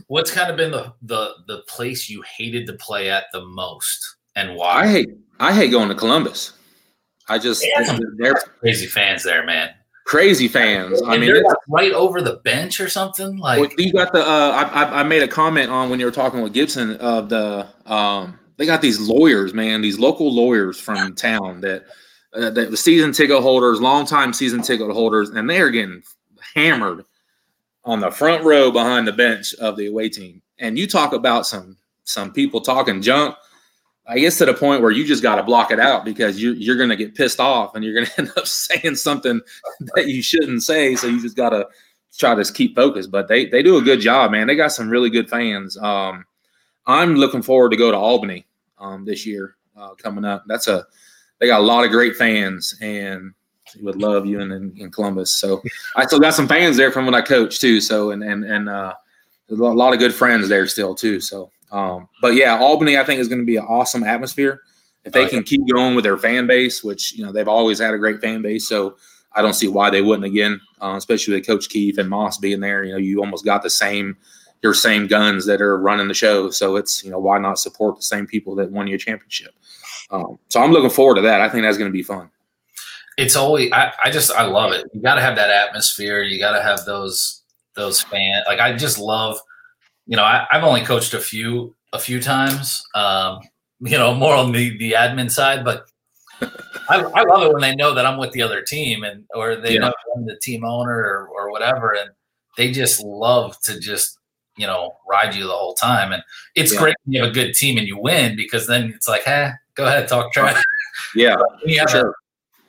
What's kind of been the the the place you hated to play at the most, and why? I hate I hate going to Columbus. I just yeah, they're crazy fans there, man. Crazy fans. And I mean, like right over the bench or something. Like well, you got the. Uh, I, I made a comment on when you were talking with Gibson of the. Um, they got these lawyers, man. These local lawyers from town that uh, that the season ticket holders, long time season ticket holders, and they are getting hammered on the front row behind the bench of the away team. And you talk about some some people talking junk. I guess to the point where you just got to block it out because you, you're going to get pissed off and you're going to end up saying something that you shouldn't say. So you just got to try to keep focused. But they they do a good job, man. They got some really good fans. Um, I'm looking forward to go to Albany um, this year uh, coming up. That's a they got a lot of great fans and would love you in, in, Columbus. So I still got some fans there from when I coached too. So and and and uh, a lot of good friends there still too. So um, but yeah, Albany I think is going to be an awesome atmosphere if they oh, can keep going with their fan base, which you know they've always had a great fan base. So I don't see why they wouldn't again, uh, especially with Coach Keefe and Moss being there. You know, you almost got the same your same guns that are running the show. So it's you know why not support the same people that won you a championship. Um, so I'm looking forward to that. I think that's going to be fun it's always I, I just I love it. You got to have that atmosphere. You got to have those those fans. Like I just love, you know, I, have only coached a few a few times. Um, you know, more on the the admin side, but I, I love it when they know that I'm with the other team and or they yeah. know I'm the team owner or, or whatever, and they just love to just you know ride you the whole time. And it's yeah. great when you have a good team and you win because then it's like, hey, go ahead, talk trash. Yeah, you have sure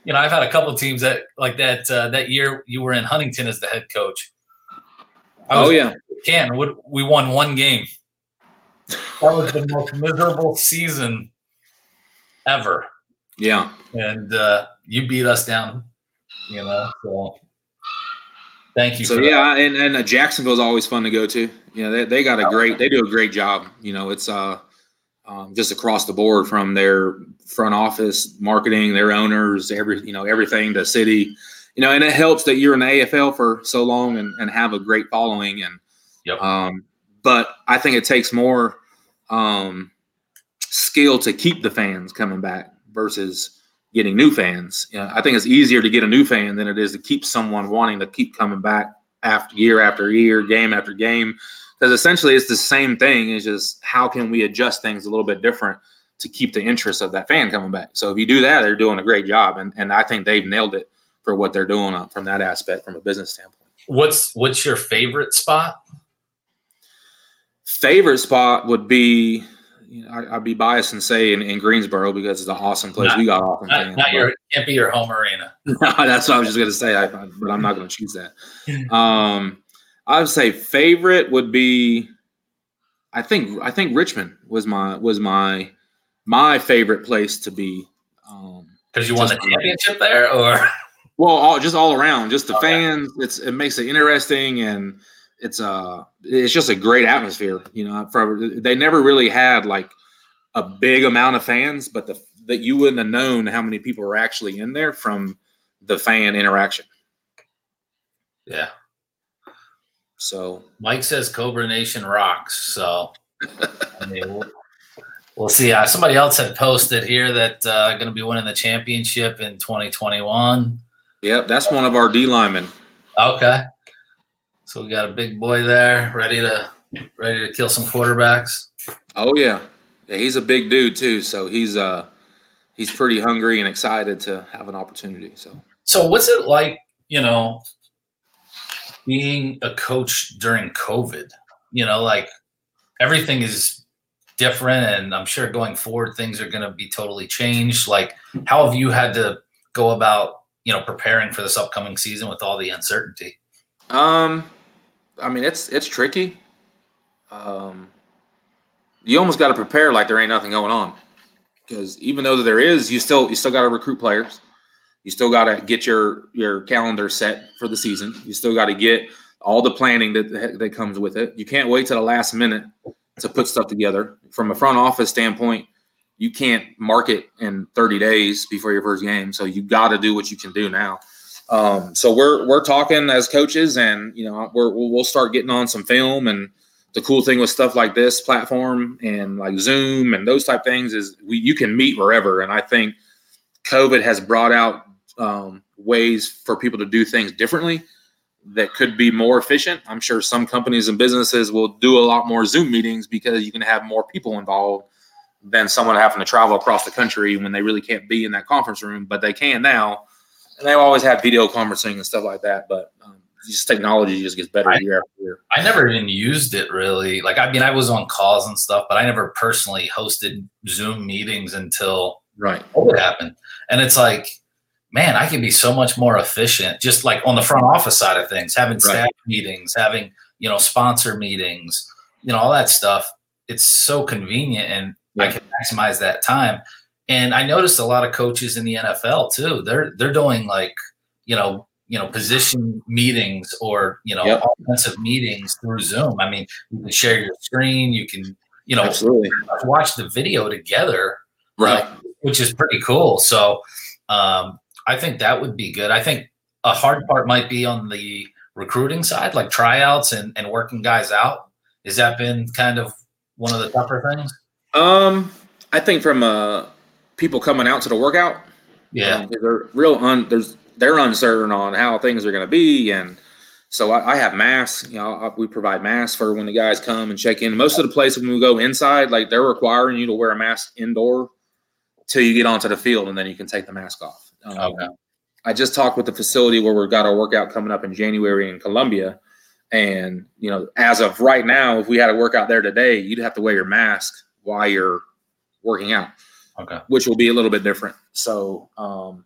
you know, I've had a couple teams that like that uh, that year you were in Huntington as the head coach. oh yeah, can we won one game. That was the most miserable season ever. Yeah, and uh, you beat us down. You know, so thank you. So yeah, that. and and uh, Jacksonville's always fun to go to. You know, they they got a great, they do a great job. You know, it's uh um, just across the board from their front office, marketing, their owners, every you know everything to city, you know, and it helps that you're in the AFL for so long and, and have a great following and yep. um, but I think it takes more um, skill to keep the fans coming back versus getting new fans. You know, I think it's easier to get a new fan than it is to keep someone wanting to keep coming back after year after year, game after game because essentially it's the same thing. It's just how can we adjust things a little bit different to keep the interest of that fan coming back. So if you do that, they're doing a great job, and and I think they've nailed it for what they're doing from that aspect from a business standpoint. What's what's your favorite spot? Favorite spot would be, you know, I, would be biased and say in, in, Greensboro because it's an awesome place. Not, we got awesome not, fans. Not your, can't be your home arena. no, that's what I was just going to say, I, but I'm not going to choose that. Um, I would say favorite would be, I think I think Richmond was my was my my favorite place to be. Because um, you won the championship there, or well, all, just all around, just the okay. fans. It's it makes it interesting and it's uh it's just a great atmosphere. You know, for they never really had like a big amount of fans, but the that you wouldn't have known how many people were actually in there from the fan interaction. Yeah. So Mike says Cobra Nation rocks. So I mean, we'll, we'll see. Uh, somebody else had posted here that uh, going to be winning the championship in 2021. Yep, that's one of our D linemen. Okay. So we got a big boy there, ready to ready to kill some quarterbacks. Oh yeah, yeah. He's a big dude too, so he's uh he's pretty hungry and excited to have an opportunity. So so what's it like, you know, being a coach during COVID? You know, like everything is different, and I'm sure going forward things are going to be totally changed. Like, how have you had to go about you know preparing for this upcoming season with all the uncertainty? Um, I mean, it's it's tricky. Um, you almost got to prepare like there ain't nothing going on, because even though there is, you still you still got to recruit players. You still got to get your your calendar set for the season. You still got to get all the planning that that comes with it. You can't wait to the last minute to put stuff together. From a front office standpoint, you can't market in 30 days before your first game. So you got to do what you can do now. Um, so we're we're talking as coaches, and you know we're we'll start getting on some film. And the cool thing with stuff like this platform and like Zoom and those type things is we you can meet wherever. And I think COVID has brought out um, ways for people to do things differently that could be more efficient. I'm sure some companies and businesses will do a lot more Zoom meetings because you can have more people involved than someone having to travel across the country when they really can't be in that conference room, but they can now and they've always have video conferencing and stuff like that. But um, just technology just gets better I, year after year. I never even used it really. Like I mean, I was on calls and stuff, but I never personally hosted Zoom meetings until right COVID happened. And it's like, man, I can be so much more efficient just like on the front office side of things, having staff right. meetings, having you know sponsor meetings, you know all that stuff. It's so convenient, and yeah. I can maximize that time. And I noticed a lot of coaches in the NFL too. They're they're doing like you know you know position meetings or you know yep. offensive meetings through Zoom. I mean, you can share your screen. You can you know Absolutely. watch the video together, right? Which is pretty cool. So um, I think that would be good. I think a hard part might be on the recruiting side, like tryouts and, and working guys out. Has that been kind of one of the tougher things? Um, I think from a people coming out to the workout. Yeah, um, they're real un. There's they're uncertain on how things are going to be, and so I, I, have masks. You know, I, we provide masks for when the guys come and check in. Most of the places when we go inside, like they're requiring you to wear a mask indoor till you get onto the field, and then you can take the mask off. Um, okay. I just talked with the facility where we've got our workout coming up in January in Columbia. And, you know, as of right now, if we had a workout there today, you'd have to wear your mask while you're working out okay. which will be a little bit different. So um,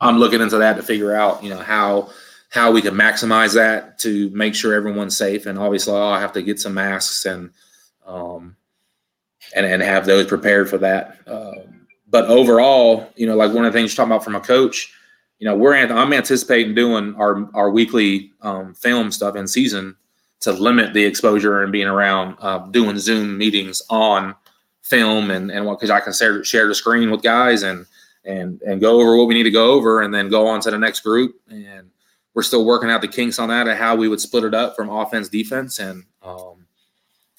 I'm looking into that to figure out, you know, how how we can maximize that to make sure everyone's safe. And obviously, I'll have to get some masks and um, and and have those prepared for that. Um, but overall, you know, like one of the things you're talking about from a coach, you know, we're I'm anticipating doing our our weekly um, film stuff in season to limit the exposure and being around uh, doing Zoom meetings on film and and what because I can share, share the screen with guys and and and go over what we need to go over and then go on to the next group. And we're still working out the kinks on that and how we would split it up from offense defense and um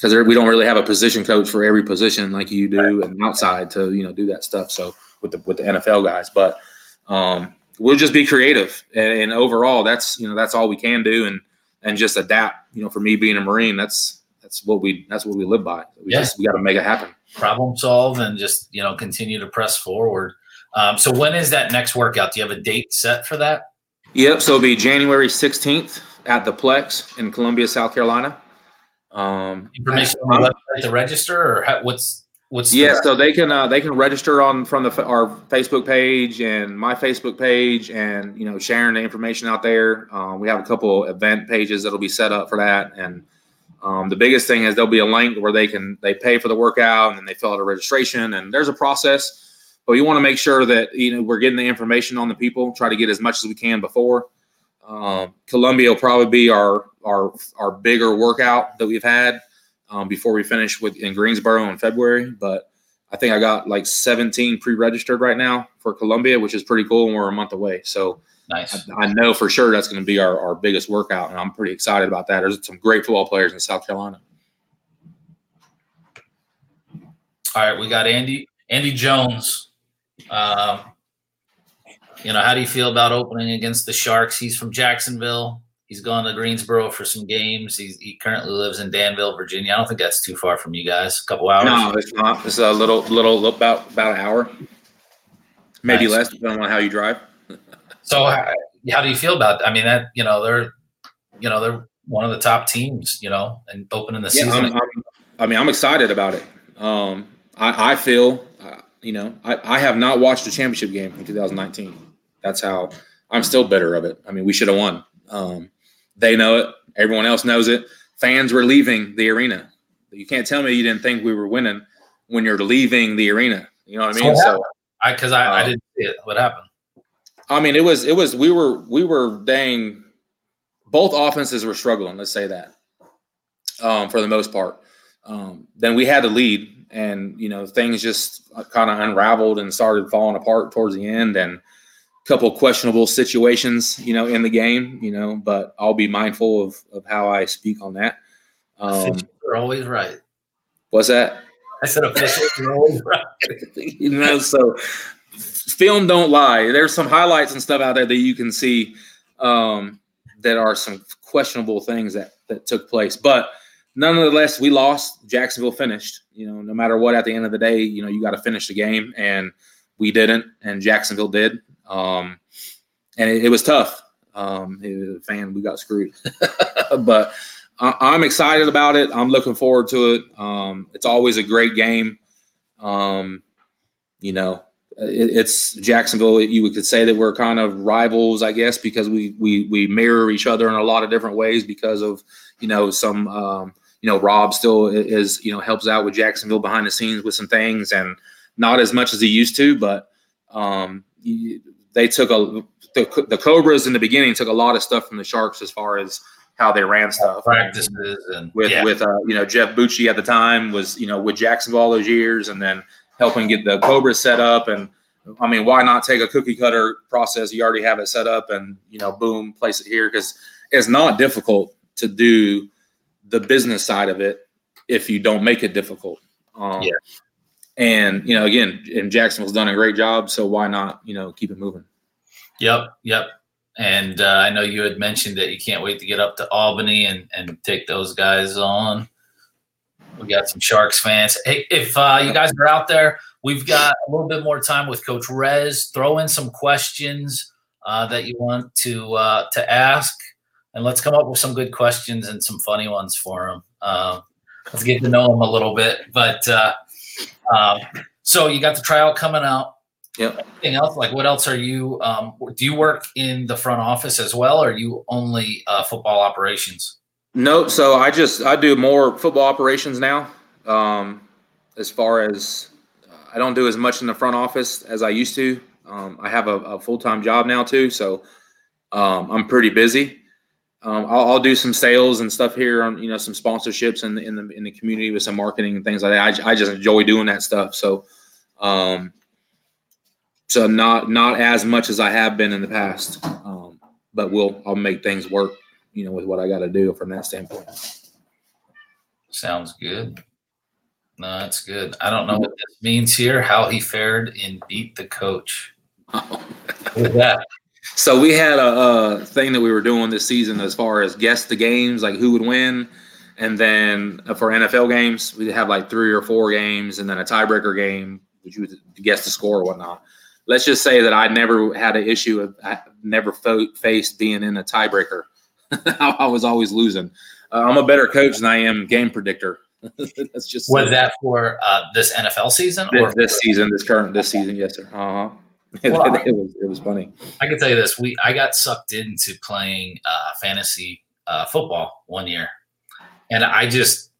because we don't really have a position coach for every position like you do and outside to you know do that stuff so with the with the NFL guys but um we'll just be creative and, and overall that's you know that's all we can do and and just adapt you know for me being a marine that's that's what we that's what we live by we yeah. just we got to make it happen problem solve and just you know continue to press forward. Um, so when is that next workout? Do you have a date set for that? Yep. So it'll be January 16th at the Plex in Columbia, South Carolina. Um, Information on the website to register, or how, what's what's yeah, the, so they can uh, they can register on from the our Facebook page and my Facebook page, and you know sharing the information out there. Um, we have a couple event pages that'll be set up for that, and um, the biggest thing is there'll be a link where they can they pay for the workout and then they fill out a registration, and there's a process. But you want to make sure that you know we're getting the information on the people. Try to get as much as we can before. Um, Columbia will probably be our our our bigger workout that we've had um, before we finish with in Greensboro in February. But I think I got like 17 pre-registered right now for Columbia, which is pretty cool, and we're a month away. So nice. I, I know for sure that's going to be our, our biggest workout, and I'm pretty excited about that. There's some great football players in South Carolina. All right, we got Andy Andy Jones. Um, you know, how do you feel about opening against the Sharks? He's from Jacksonville. He's gone to Greensboro for some games. He's, he currently lives in Danville, Virginia. I don't think that's too far from you guys. A couple hours. No, it's not. It's a little, little about about an hour, maybe Nice. less, depending on how you drive. So how, how do you feel about? I mean, that you know they're, you know they're one of the top teams. You know, and opening the Yeah, season. I'm, I'm, I mean, I'm excited about it. Um, I, I feel, uh, you know, I, I have not watched a championship game in 2019. That's how I'm still bitter of it. I mean, we should have won. Um, they know it. Everyone else knows it. Fans were leaving the arena. You can't tell me you didn't think we were winning when you're leaving the arena. You know what I mean? what So, I because I, I Uh, didn't see it. What happened? I mean, it was, it was, we were, we were dang, both offenses were struggling. Let's say that um, for the most part. Um, then we had the lead, and you know things just kind of unraveled and started falling apart towards the end, and couple questionable situations, you know, in the game, you know. But I'll be mindful of of how I speak on that. Um, are always right. what's that? I said officials are always right. you know, so film don't lie. There's some highlights and stuff out there that you can see um, that are some questionable things that that took place. But nonetheless, we lost. Jacksonville finished. You know, no matter what, at the end of the day, you know, you got to finish the game, and we didn't, and Jacksonville did. Um, and it, it was tough. Um, it- fan, we got screwed, but I, I'm excited about it. I'm looking forward to it. Um, it's always a great game. Um, you know, it, it's Jacksonville. You could say that we're kind of rivals, I guess, because we we we mirror each other in a lot of different ways because of you know some um, you know Rob still is you know helps out with Jacksonville behind the scenes with some things and not as much as he used to, but um, they took a the, the Cobras in the beginning took a lot of stuff from the Sharks as far as how they ran stuff Practices and with yeah. with uh, you know Jeff Bucci at the time was you know with Jacksonville all those years, and then helping get the Cobras set up. And I mean, why not take a cookie cutter process? You already have it set up, and you know, boom, place it here because it's not difficult to do the business side of it if you don't make it difficult. Um, Yeah. And you know, again, and Jacksonville's done a great job, so why not you know keep it moving? Yep, yep. And uh, I know you had mentioned that you can't wait to get up to Albany and, and take those guys on. We got some Sharks fans. Hey, if uh, you guys are out there, we've got a little bit more time with Coach Rez. Throw in some questions uh, that you want to uh, to ask, and let's come up with some good questions and some funny ones for him. Uh, let's get to know him a little bit. But uh, um, so you got the trial coming out Yep. anything else? Like, what else are you? Um, do you work in the front office as well, or are you only uh, football operations? No, so I just I do more football operations now. Um, as far as I don't do as much in the front office as I used to. Um, I have a, a full time job now too, so um, I'm pretty busy. Um, I'll, I'll do some sales and stuff here on you know some sponsorships in the in the in the community with some marketing and things like that. I, I just enjoy doing that stuff. So, um, so not not as much as I have been in the past, um, but we'll I'll make things work you know, with what I got to do from that standpoint. Sounds good. No, that's good. I don't know what this means here. How he fared in beat the coach. Is that? So we had a, a thing that we were doing this season as far as guess the games, like who would win, and then for NFL games, we'd have like three or four games, and then a tiebreaker game, which you would guess the score or whatnot. Let's just say that I never had an issue of I never fo- faced being in a tiebreaker I, was always losing. Uh, I'm a better coach than I am game predictor. That's just Was that for uh, this NFL season? this, Or this season, this current this season? Yes, sir. Uh huh. Well, I- it was it was funny. I can tell you this: we I got sucked into playing uh, fantasy uh, football one year, and I just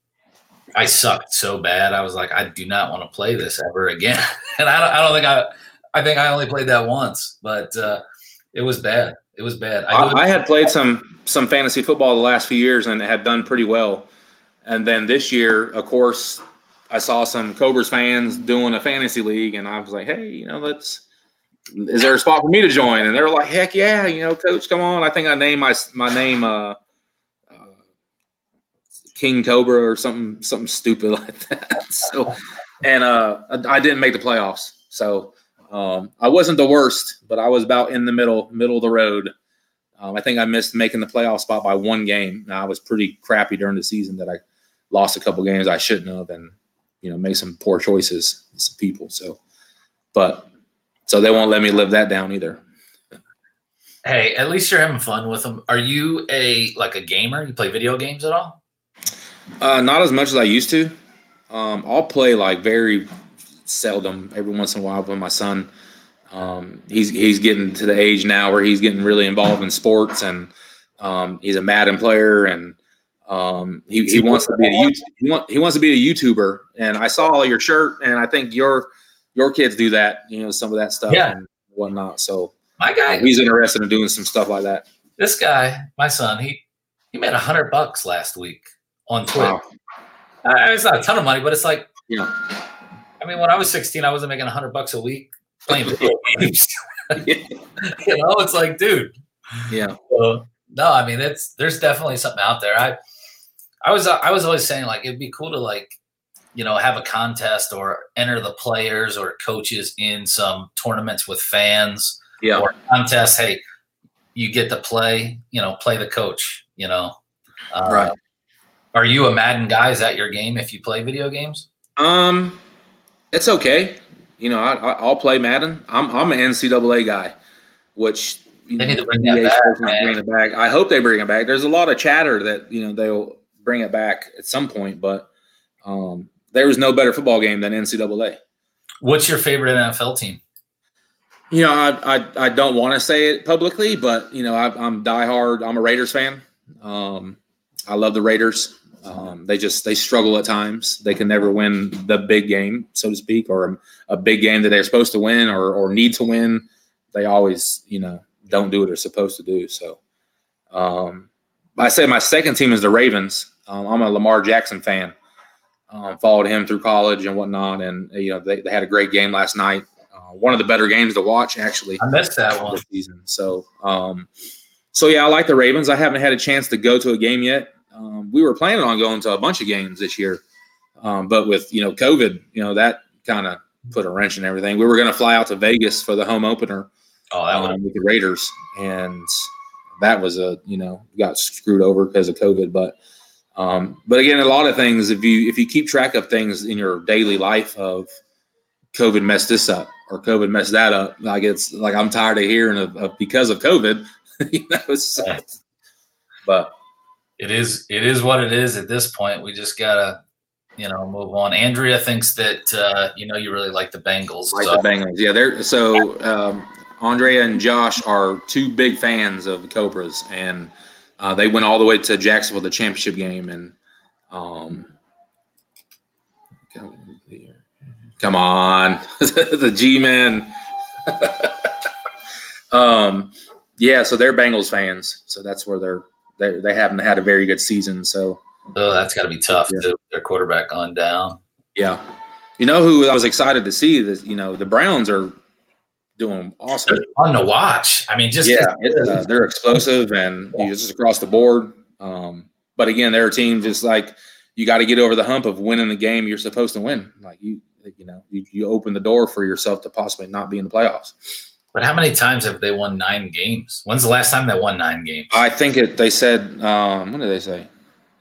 I sucked so bad. I was like, I do not want to play this ever again. and I don't, I don't think I I think I only played that once, but uh, it was bad. It was bad. I, I, I had played some some fantasy football the last few years and had done pretty well. And then this year, of course, I saw some Cobras fans doing a fantasy league, and I was like, "Hey, you know, let's." Is there a spot for me to join? And they were like, "Heck yeah, you know, coach, come on!" I think I named my my name uh, uh, King Cobra or something something stupid like that. So, and uh, I didn't make the playoffs, so um, I wasn't the worst, but I was about in the middle middle of the road. Um, I think I missed making the playoff spot by one game. Now, I was pretty crappy during the season that I lost a couple games I shouldn't have, and you know made some poor choices with some people. So, but so they won't let me live that down either. hey, at least you're having fun with them. Are you a like a gamer? You play video games at all? Uh, not as much as I used to. Um, I'll play like very seldom, every once in a while with my son. Um, he's he's getting to the age now where he's getting really involved in sports, and um, he's a Madden player, and um, he, he wants to be a he, want, he wants to be a YouTuber. And I saw your shirt, and I think your your kids do that, you know, some of that stuff Yeah. and whatnot. So My guy, he's interested in doing some stuff like that. this guy, my son, he he made a hundred bucks last week on Twitter. Wow. Uh, it's not a ton of money, but it's like, Yeah. I mean, when I was 16, I wasn't making a 100 bucks a week playing video games. you know, it's like, dude. Yeah. So, no, I mean, it's there's definitely something out there. I, I was, I was always saying like it'd be cool to like, you know, have a contest or enter the players or coaches in some tournaments with fans Yeah. or contests. Hey, you get to play, you know, play the coach. You know, uh, Right. Are you a Madden guy? Is that your game if you play video games? Um, it's okay. You know, I, I, I'll play Madden. I'm I'm an NCAA guy, which you They know, need to bring that back, supposed to man. bring it back. I hope they bring it back. There's a lot of chatter that you know they'll bring it back at some point, but um, there was no better football game than NCAA. What's your favorite NFL team? You know, I I, I don't want to say it publicly, but you know, I, I'm diehard. I'm a Raiders fan. Um, I love the Raiders. Um, they just they struggle at times. They can never win the big game, so to speak, or a big game that they're supposed to win or or need to win. They always, you know, don't do what they're supposed to do. So, um, I say my second team is the Ravens. Um, I'm a Lamar Jackson fan. Um, followed him through college and whatnot, and you know they, they had a great game last night. Uh, one of the better games to watch, actually I missed that one. season. So, um, so yeah, I like the Ravens. I haven't had a chance to go to a game yet. Um, we were planning on going to a bunch of games this year, um, but with you know COVID, you know that kind of put a wrench in everything. We were going to fly out to Vegas for the home opener Oh, that um, one. with the Raiders, and that was a you know got screwed over because of COVID. But um, but again, a lot of things if you if you keep track of things in your daily life of COVID messed this up or COVID messed that up, like it's like I'm tired of hearing of, of because of COVID. you know, Yeah. but It is. It is what it is at this point. We just gotta, you know, move on. Andrea thinks that uh, you know you really like the Bengals. like so- the Bengals, yeah. They're so um, Andrea and Josh are two big fans of the Cobras, and uh, they went all the way to Jacksonville, the championship game, and um, come on, the G men. um, yeah, so they're Bengals fans, so that's where they're they they haven't had a very good season, so. oh, that's got to be tough. Yeah. too. Their quarterback gone down. Yeah. You know who I was excited to see that you know the Browns are doing awesome. They're fun to watch. I mean, just Yeah, it, uh, they're explosive and you know, just across the board. Um, but again, they're a team just like you got to get over the hump of winning the game you're supposed to win. Like you, you know, you, you open the door for yourself to possibly not be in the playoffs. But how many times have they won nine games? When's the last time they won nine games? I think it. They said, um, what did they say?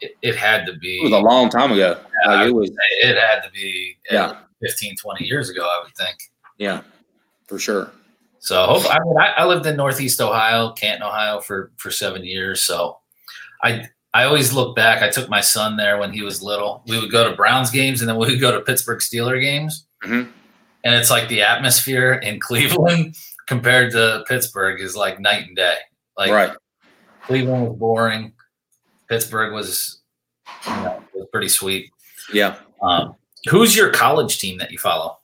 It, it had to be. It was a long time ago. Like it was, It had to be Yeah. 15, 20 years ago, I would think. yeah, for sure. So I mean, I, I lived in Northeast Ohio, Canton, Ohio, for for seven years. So I I always look back. I took my son there when he was little. We would go to Browns games and then we would go to Pittsburgh Steeler games. Mm-hmm. And it's like the atmosphere in Cleveland compared to Pittsburgh is like night and day. Like right. Cleveland was boring. Pittsburgh was, you know, was pretty sweet. Yeah. Um, who's your college team that you follow?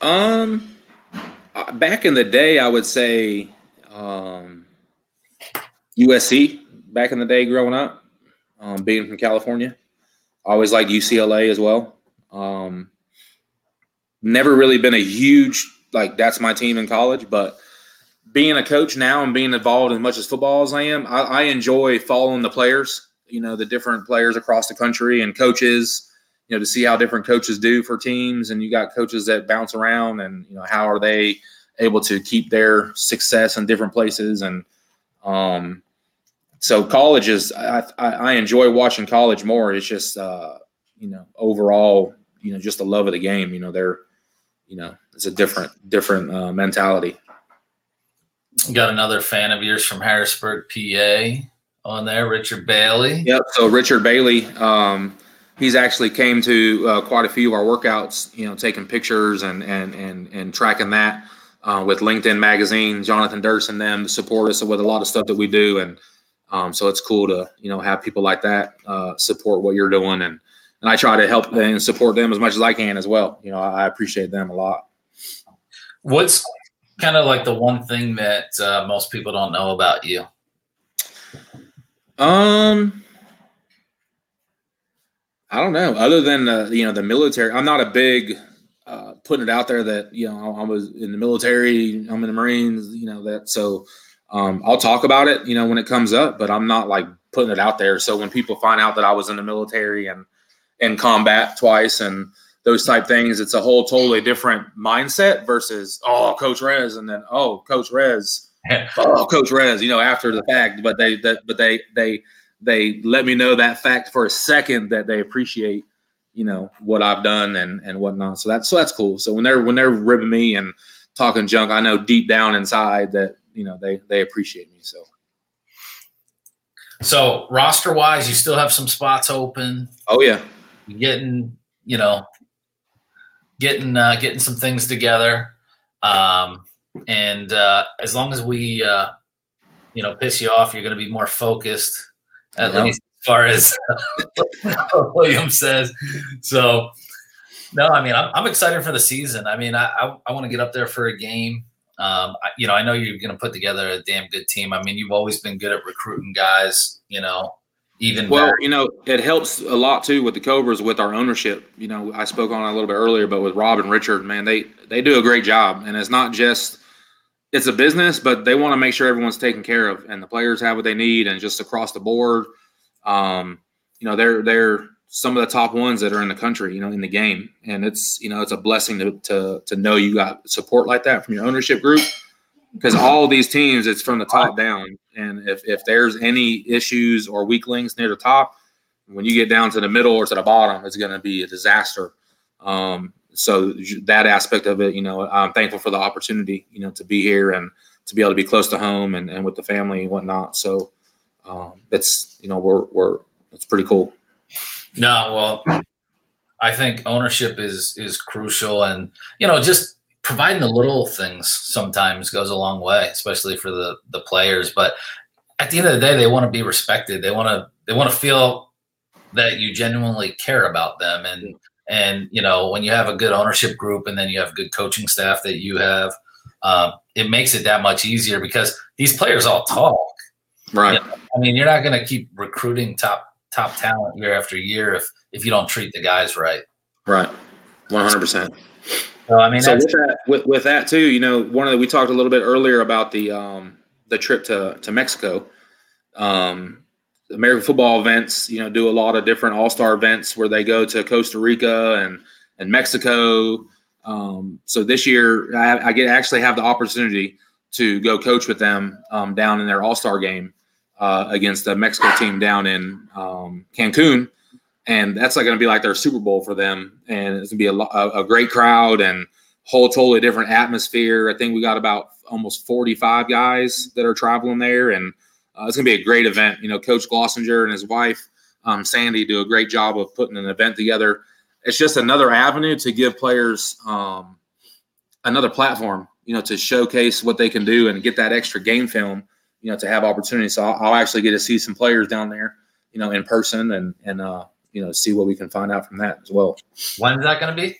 Um, back in the day, I would say um, USC. Back in the day, growing up, um, being from California, I always liked UCLA as well. Um, never really been a huge like that's my team in college, but being a coach now and being involved as much as football as I am, I, I enjoy following the players. You know, the different players across the country and coaches. You know, to see how different coaches do for teams, and you got coaches that bounce around, and you know how are they able to keep their success in different places and um so college is I, I enjoy watching college more. It's just uh, you know overall you know just the love of the game. You know they're you know it's a different different uh, mentality. got another fan of yours from Harrisburg, PA, on there, Richard Bailey. Yep. So Richard Bailey, um, he's actually came to uh, quite a few of our workouts. You know, taking pictures and and and and tracking that. Uh, with LinkedIn Magazine, Jonathan Durst and them support us with a lot of stuff that we do, and um, so it's cool to you know have people like that uh, support what you're doing, and and I try to help and support them as much as I can as well. You know, I appreciate them a lot. What's kind of like the one thing that uh, most people don't know about you? Um, I don't know. Other than uh, you know the military, I'm not a big uh, putting it out there that you know I was in the military, I'm in the Marines, you know that so um, I'll talk about it, you know, when it comes up, but I'm not like putting it out there. So when people find out that I was in the military and in combat twice and those type things, it's a whole totally different mindset versus oh, Coach Rez, and then oh, Coach Rez, oh, Coach Rez, you know, after the fact. But they that but they they they let me know that fact for a second that they appreciate, you know, what I've done and and whatnot. So that's so that's cool. So when they're when they're ribbing me and talking junk, I know deep down inside that you know they they appreciate me. So, so roster wise, you still have some spots open. Oh yeah, You're getting you know getting uh, getting some things together, um, and uh, as long as we uh, you know piss you off, you're going to be more focused. At Yeah. least as far as William says. So, no, I mean, I'm, I'm excited for the season. I mean, I, I, I want to get up there for a game. Um, I, you know, I know you're going to put together a damn good team. I mean, you've always been good at recruiting guys. You know, even Well, back- you know, it helps a lot too with the Cobras with our ownership. You know, I spoke on it a little bit earlier, but with Rob and Richard, man, they they do a great job, and it's not just it's a business, but they want to make sure everyone's taken care of, and the players have what they need, and just across the board, um, you know, they're they're some of the top ones that are in the country, you know, in the game, and it's you know it's a blessing to to to know you got support like that from your ownership group because all these teams it's from the top down. And if, if there's any issues or weak links near the top when you get down to the middle or to the bottom it's going to be a disaster. Um, so that aspect of it you know i'm thankful for the opportunity you know to be here and to be able to be close to home and, and with the family and whatnot so um, it's you know we're we're it's pretty cool No, well, I think ownership is is crucial, and you know, just providing the little things sometimes goes a long way, especially for the the players. But at the end of the day, they want to be respected. They want to they want to feel that you genuinely care about them, and and you know, when you have a good ownership group, and then you have good coaching staff that you have, um, it makes it that much easier because these players all talk. right Yeah. I mean, you're not going to keep recruiting top top talent year after year if if you don't treat the guys right. right 100% So I mean, so with that, with, with that too, you know, one of the, we talked a little bit earlier about the um, the trip to to Mexico. Um, American football events, you know, do a lot of different all star events where they go to Costa Rica and and Mexico. Um, so this year, I, I get actually have the opportunity to go coach with them um, down in their all star game uh, against the Mexico team down in um, Cancun and that's like going to be like their Super Bowl for them, and it's going to be a, a, great crowd and whole totally different atmosphere. I think we got about almost 45 guys that are traveling there, and Uh, it's going to be a great event. You know, Coach Glossinger and his wife um, Sandy do a great job of putting an event together. It's just another avenue to give players um, another platform, you know, to showcase what they can do and get that extra game film, you know, to have opportunities. So I'll, I'll actually get to see some players down there, you know, in person and and uh, you know see what we can find out from that as well. When's that going to be?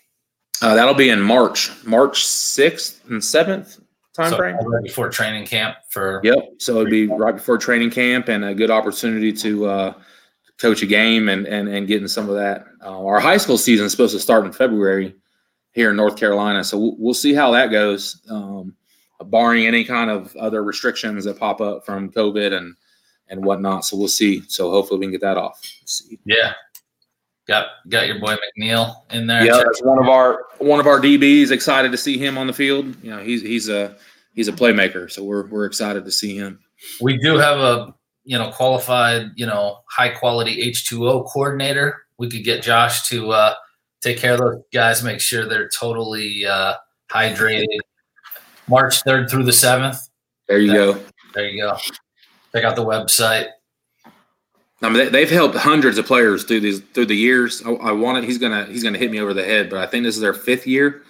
Uh, that'll be in March, March sixth and seventh time So frame. right before training camp for Yep. So it'd be right before training camp and a good opportunity to uh, coach a game and and and getting some of that. Uh, our high school season is supposed to start in February here in North Carolina, so we'll, we'll see how that goes. Um, barring any kind of other restrictions that pop up from COVID and and whatnot, so we'll see. So hopefully we can get that off. Let's see. yeah. Got got your boy McNeil in there. Yeah, that's one of our one of our DBs. Excited to see him on the field. You know, he's he's a he's a playmaker, so we're we're excited to see him. We do have a you know qualified you know high quality H two O coordinator. We could get Josh to uh, take care of those guys, make sure they're totally uh, hydrated. March third through the seventh. There you go. There you go. Check out the website. I mean, they, they've helped hundreds of players through these through the years. I, I wanted he's gonna he's gonna hit me over the head, but I think this is their fifth year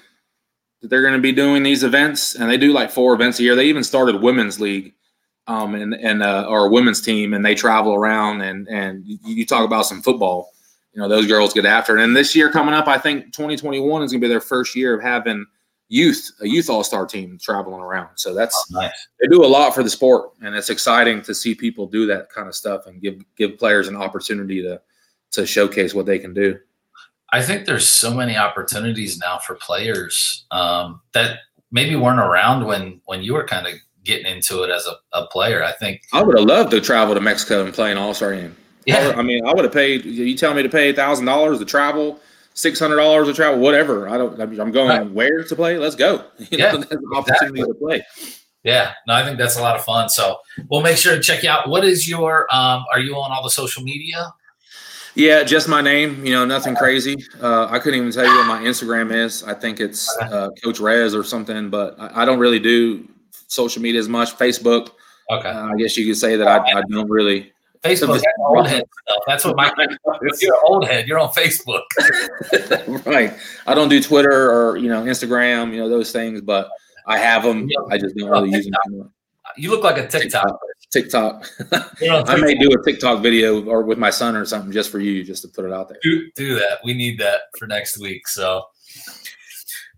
that they're gonna be doing these events, and they do like four events a year. They even started women's league, um, and and uh, or a women's team, and they travel around and and you, you talk about some football. You know, those girls get after it. And this year coming up, I think 2021 is gonna be their first year of having youth a youth all star team traveling around. So that's Nice. they do a lot for the sport and it's exciting to see people do that kind of stuff and give give players an opportunity to to showcase what they can do I think there's so many opportunities now for players um, that maybe weren't around when when you were kind of getting into it as a, a player. I think i would have loved to travel to mexico and play an all-star game I, yeah, would- I mean i would have paid you tell me to pay thousand dollars to travel six hundred dollars to travel whatever i don't i'm going Right. where to play let's go you Yeah, know, there's an opportunity to play yeah. No, I think that's a lot of fun. So we'll make sure to check you out. What is your? Um, are you on all the social media? Yeah, just my name. You know, nothing crazy. Uh, I couldn't even tell you what my Instagram is. I think it's uh, Coach Rez or something, but I, I don't really do social media as much. Facebook, Okay, uh, I guess you could say that I, I don't really. Facebook. That's old head stuff. That's what my. You're an old head. You're on Facebook. right. I don't do Twitter or you know Instagram. You know those things, but I have them. I just don't really oh, use them. You look like a TikTok. TikTok. You're I may do a TikTok video or with my son or something just for you, just to put it out there. do, do that. We need that for next week. So,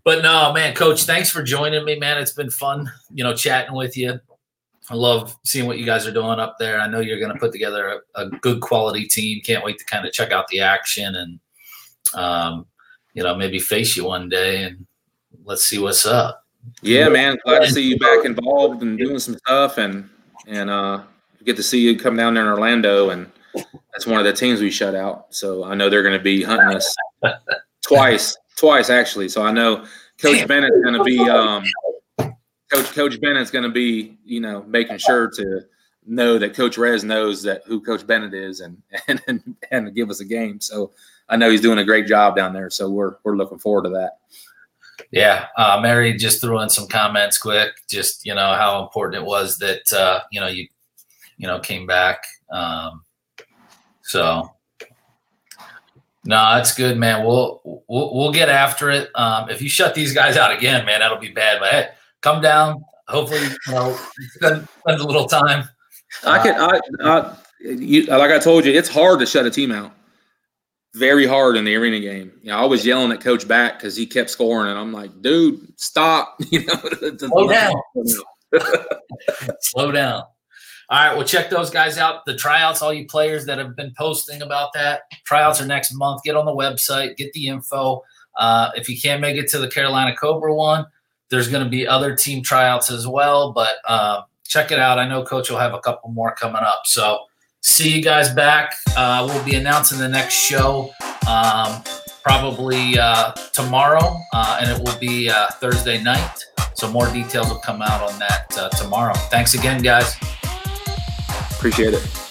but no, man, coach, thanks for joining me, man. It's been fun, you know, chatting with you. I love seeing what you guys are doing up there. I know you're going to put together a, a good quality team. Can't wait to kind of check out the action and, um, you know, maybe face you one day and let's see what's up. Yeah, man. Glad to see you back involved and doing some stuff, and and uh, get to see you come down there in Orlando, and that's one of the teams we shut out. So I know they're going to be hunting us twice, twice actually. So I know Coach. Bennett's going to be um, Coach Coach Bennett's going to be you know making sure to know that Coach Rez knows that who Coach Bennett is, and and and, and give us a game. So I know he's doing a great job down there. So we're we're looking forward to that. Yeah, uh, Mary just threw in some comments quick. Just you know how important it was that uh, you know you you know came back. Um, so no, that's good, man. We'll we'll, we'll get after it. Um, if you shut these guys out again, man, that'll be bad. But hey, come down. Hopefully, you know, spend, spend a little time. I could, I, I, you, like I told you, it's hard to shut a team out. Very hard in the arena game. You know, I was yelling at Coach back because he kept scoring, and I'm like, dude, stop. You know, Slow down. Slow down. All right, well, check those guys out. The tryouts, all you players that have been posting about that, tryouts are next month. Get on the website, get the info. Uh, if you can't make it to the Carolina Cobra one, there's going to be other team tryouts as well. But uh, check it out. I know Coach will have a couple more coming up. So see you guys back. Uh, we'll be announcing the next show um, probably uh, tomorrow, uh, and it will be uh, Thursday night. So more details will come out on that uh, tomorrow. Thanks again, guys. Appreciate it.